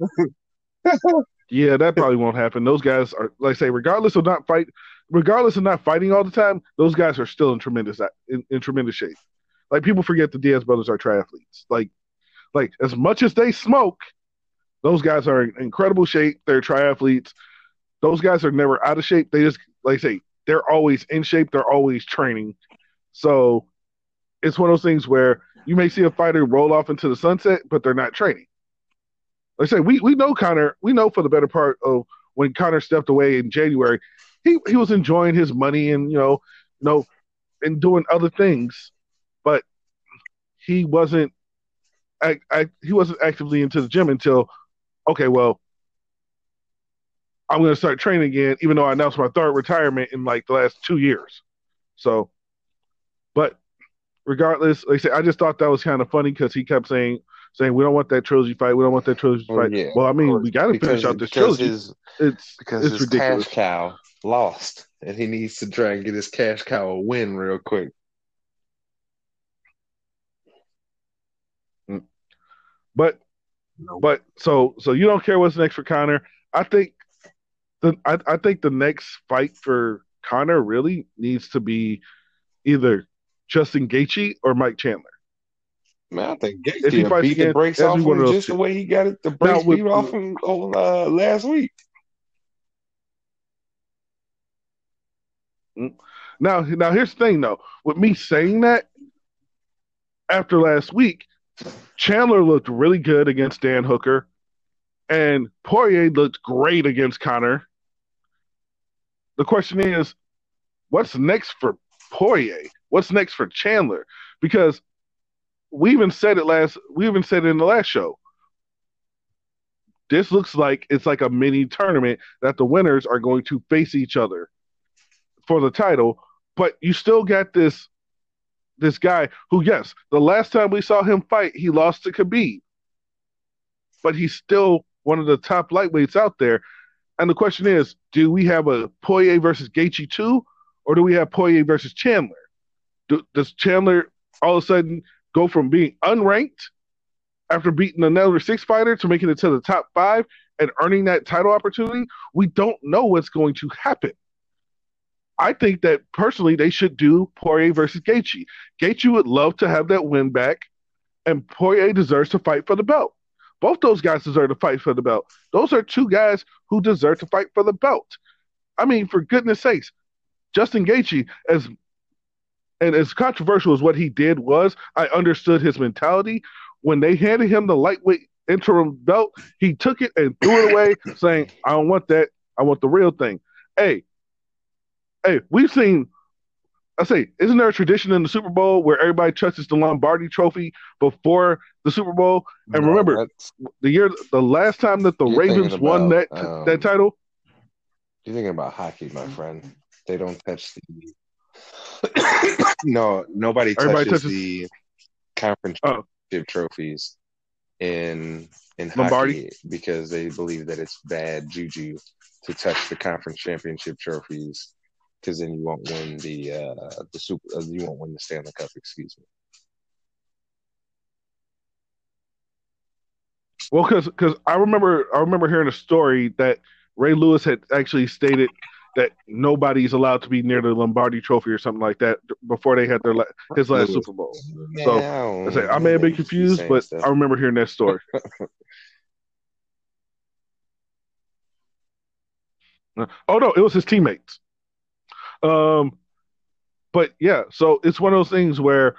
yeah, that probably won't happen. Those guys are, like I say, regardless of not fight, regardless of not fighting all the time, those guys are still in tremendous in, in tremendous shape. Like people forget the Diaz brothers are triathletes. Like, like as much as they smoke, those guys are in incredible shape. They're triathletes. Those guys are never out of shape. They just, like I say, they're always in shape. They're always training. So it's one of those things where you may see a fighter roll off into the sunset, but they're not training. Like I say, we, we know Conor, we know for the better part of when Conor stepped away in January, he, he was enjoying his money and, you know, you know, and doing other things, but he wasn't, I, I, he wasn't actively into the gym until, okay, well, I'm going to start training again, even though I announced my third retirement in like the last two years. So, but regardless, like I said, I just thought that was kind of funny because he kept saying, saying we don't want that trilogy fight, we don't want that trilogy oh, fight. Yeah, well, I mean, we got to finish out this trilogy. His, it's because it's his ridiculous. cash cow lost, and he needs to try and get his cash cow a win real quick. Mm. But, but so so you don't care what's next for Conor. I think the I, I think the next fight for Conor really needs to be either Justin Gaethje or Mike Chandler. Man, I think Gaethje he beat again, the brakes off him just the way he got it. The brakes beat off him on uh, last week. Now, now here's the thing though. With me saying that, after last week, Chandler looked really good against Dan Hooker, and Poirier looked great against Conor. The question is, what's next for Poirier? What's next for Chandler? Because we even said it last. We even said it in the last show. This looks like it's like a mini tournament that the winners are going to face each other for the title. But you still got this this guy who, yes, the last time we saw him fight, he lost to Khabib, but he's still one of the top lightweights out there. And the question is, do we have a Poirier versus Gaethje two, or do we have Poirier versus Chandler? Do, does Chandler all of a sudden go from being unranked after beating another six fighter to making it to the top five and earning that title opportunity? We don't know what's going to happen. I think that personally they should do Poirier versus Gaethje. Gaethje would love to have that win back, and Poirier deserves to fight for the belt. Both those guys deserve to fight for the belt. Those are two guys who deserve to fight for the belt. I mean, for goodness sakes, Justin Gaethje, as and as controversial as what he did was, I understood his mentality. When they handed him the lightweight interim belt, he took it and threw it away, saying, "I don't want that. I want the real thing." Hey, hey, we've seen. I say, isn't there a tradition in the Super Bowl where everybody touches the Lombardi Trophy before the Super Bowl? And No, remember, that's- the year, the last time that the You're Ravens thinking won that um, that title, You're thinking about hockey, my friend. They don't touch the. no, nobody touches, Everybody touches- the conference championship trophies in in Lombardi? hockey because they believe that it's bad juju to touch the conference championship trophies because then you won't win the uh the super uh, you won't win the Stanley Cup. Excuse me. Well, because because I remember I remember hearing a story that Ray Lewis had actually stated that nobody's allowed to be near the Lombardi Trophy or something like that before they had their la- his last Lewis. Super Bowl. So, I, I, say. I may have been confused, but stuff. I remember hearing that story. oh no, it was his teammates. Um, but yeah, so it's one of those things where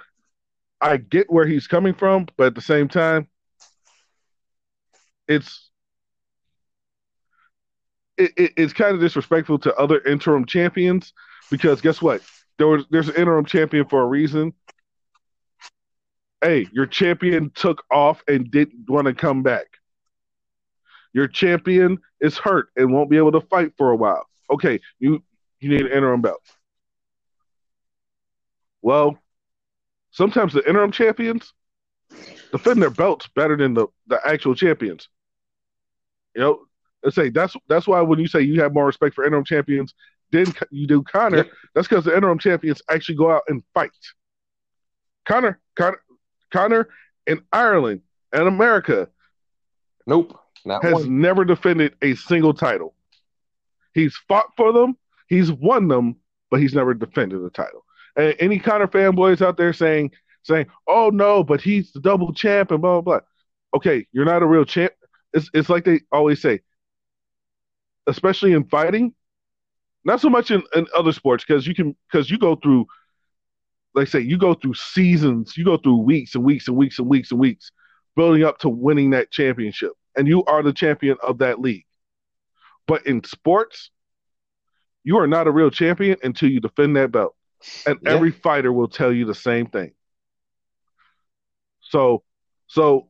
I get where he's coming from, but at the same time, it's it, it, it's kind of disrespectful to other interim champions because guess what? There was there's an interim champion for a reason. Hey, your champion took off and didn't want to come back. Your champion is hurt and won't be able to fight for a while. Okay, you you need an interim belt. Well, sometimes the interim champions defend their belts better than the, the actual champions. You know, let's say that's that's why when you say you have more respect for interim champions than you do Conor, that's because the interim champions actually go out and fight. Conor, Conor, Conor in Ireland and America Nope, not has one. never defended a single title. He's fought for them, he's won them, but he's never defended the title. And any Conor fanboys out there saying saying, "Oh no, but he's the double champ and blah blah blah." Okay, you're not a real champ. It's it's like they always say, especially in fighting, not so much in, in other sports because you can because you go through, like say, you go through seasons, you go through weeks and weeks and weeks and weeks and weeks building up to winning that championship, and you are the champion of that league. But in sports, you are not a real champion until you defend that belt. And Yeah. every fighter will tell you the same thing. So, so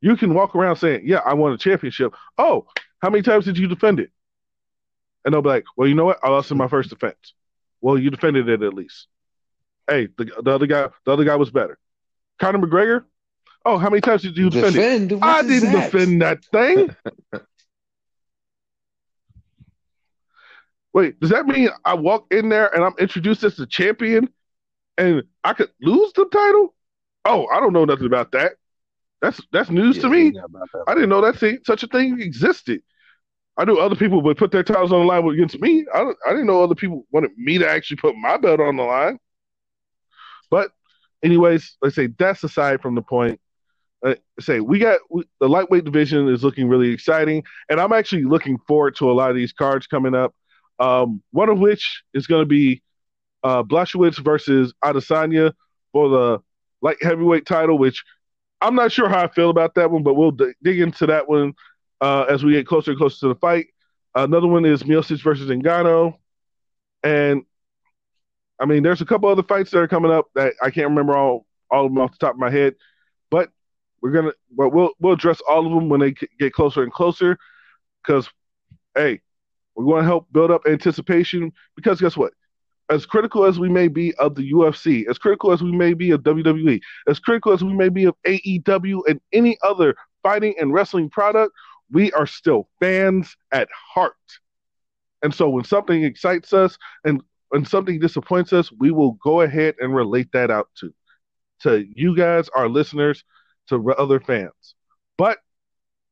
you can walk around saying, "Yeah, I won a championship." Oh, how many times did you defend it? And they'll be like, "Well, you know what? I lost in my first defense." Well, you defended it at least. Hey, the, the other guy, the other guy was better. Conor McGregor. Oh, how many times did you defend it? Defend? What I didn't that? defend that thing. Wait, does that mean I walk in there and I'm introduced as the champion and I could lose the title? Oh, I don't know nothing about that. That's that's news to me. yeah, about that. I didn't know that thing, such a thing existed. I knew other people would put their titles on the line against me. I, I didn't know other people wanted me to actually put my belt on the line. But, anyways, let's say that's aside from the point. Uh, say we got we, the lightweight division is looking really exciting, and I'm actually looking forward to a lot of these cards coming up. Um, one of which is going to be uh, Blachowicz versus Adesanya for the light heavyweight title, which I'm not sure how I feel about that one, but we'll d- dig into that one uh, as we get closer and closer to the fight. Another one is Miocic versus Ngannou, and I mean, there's a couple other fights that are coming up that I can't remember all all of them off the top of my head, but we're gonna, but we'll we'll address all of them when they get closer and closer. Because, hey, we want to help build up anticipation. Because guess what? As critical as we may be of the UFC, as critical as we may be of WWE, as critical as we may be of AEW and any other fighting and wrestling product, we are still fans at heart. And so when something excites us and when something disappoints us, we will go ahead and relate that out to to you guys, our listeners, to other fans. But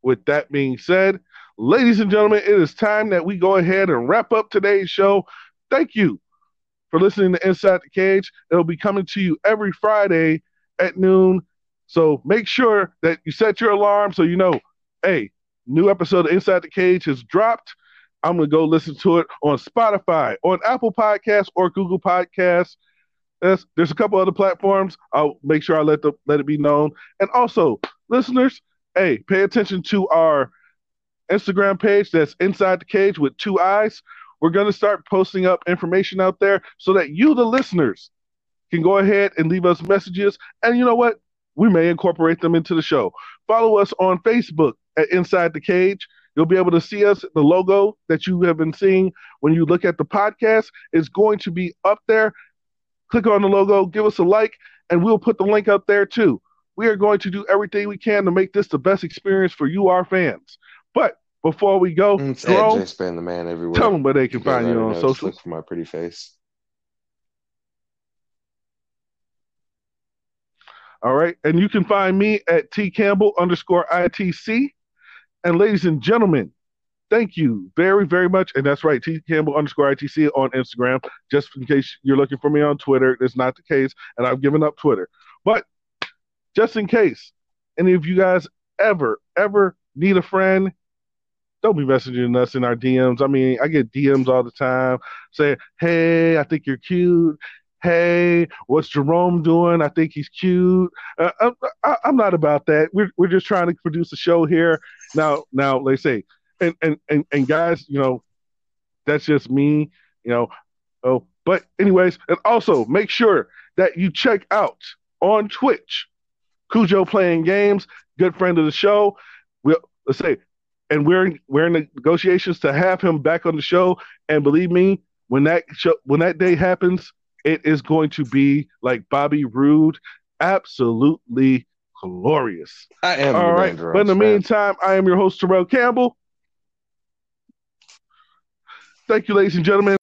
with that being said, ladies and gentlemen, it is time that we go ahead and wrap up today's show. Thank you for listening to Inside the Cage. It'll be coming to you every Friday at noon. So make sure that you set your alarm so you know, hey, new episode of Inside the Cage has dropped. I'm going to go listen to it on Spotify, on Apple Podcasts, or Google Podcasts. There's, there's a couple other platforms. I'll make sure I let the let it be known. And also, listeners, hey, pay attention to our Instagram page. That's Inside the Cage with two eyes. We're going to start posting up information out there so that you, the listeners, can go ahead and leave us messages. And you know what? We may incorporate them into the show. Follow us on Facebook at Inside the Cage. You'll be able to see us. The logo that you have been seeing when you look at the podcast is going to be up there. Click on the logo, give us a like, and we'll put the link up there too. We are going to do everything we can to make this the best experience for you, our fans. But before we go, It's Jerome, Span the man everywhere. Tell them where they can you find you on social. Look for my pretty face. All right, and you can find me at T Campbell underscore ITC. And ladies and gentlemen, thank you very, very much. And that's right, T Campbell underscore ITC on Instagram. Just in case you're looking for me on Twitter, that's not the case, and I've given up Twitter. But just in case any of you guys ever, ever need a friend, don't be messaging us in our DMs. I mean, I get DMs all the time saying, "Hey, I think you're cute hey, what's Jerome doing? I think he's cute. Uh, I, am not about that. We're we're just trying to produce a show here. Now now they say, and and and and guys, you know, that's just me. You know, oh, but anyways, and also make sure that you check out on Twitch, Cujo playing games, good friend of the show. We'll let's say, and we're in, we're in negotiations to have him back on the show. And believe me, when that show when that day happens, it is going to be like Bobby Roode, absolutely glorious. I am. All right. But in the meantime, I am your host, Terrell Campbell. Thank you, ladies and gentlemen.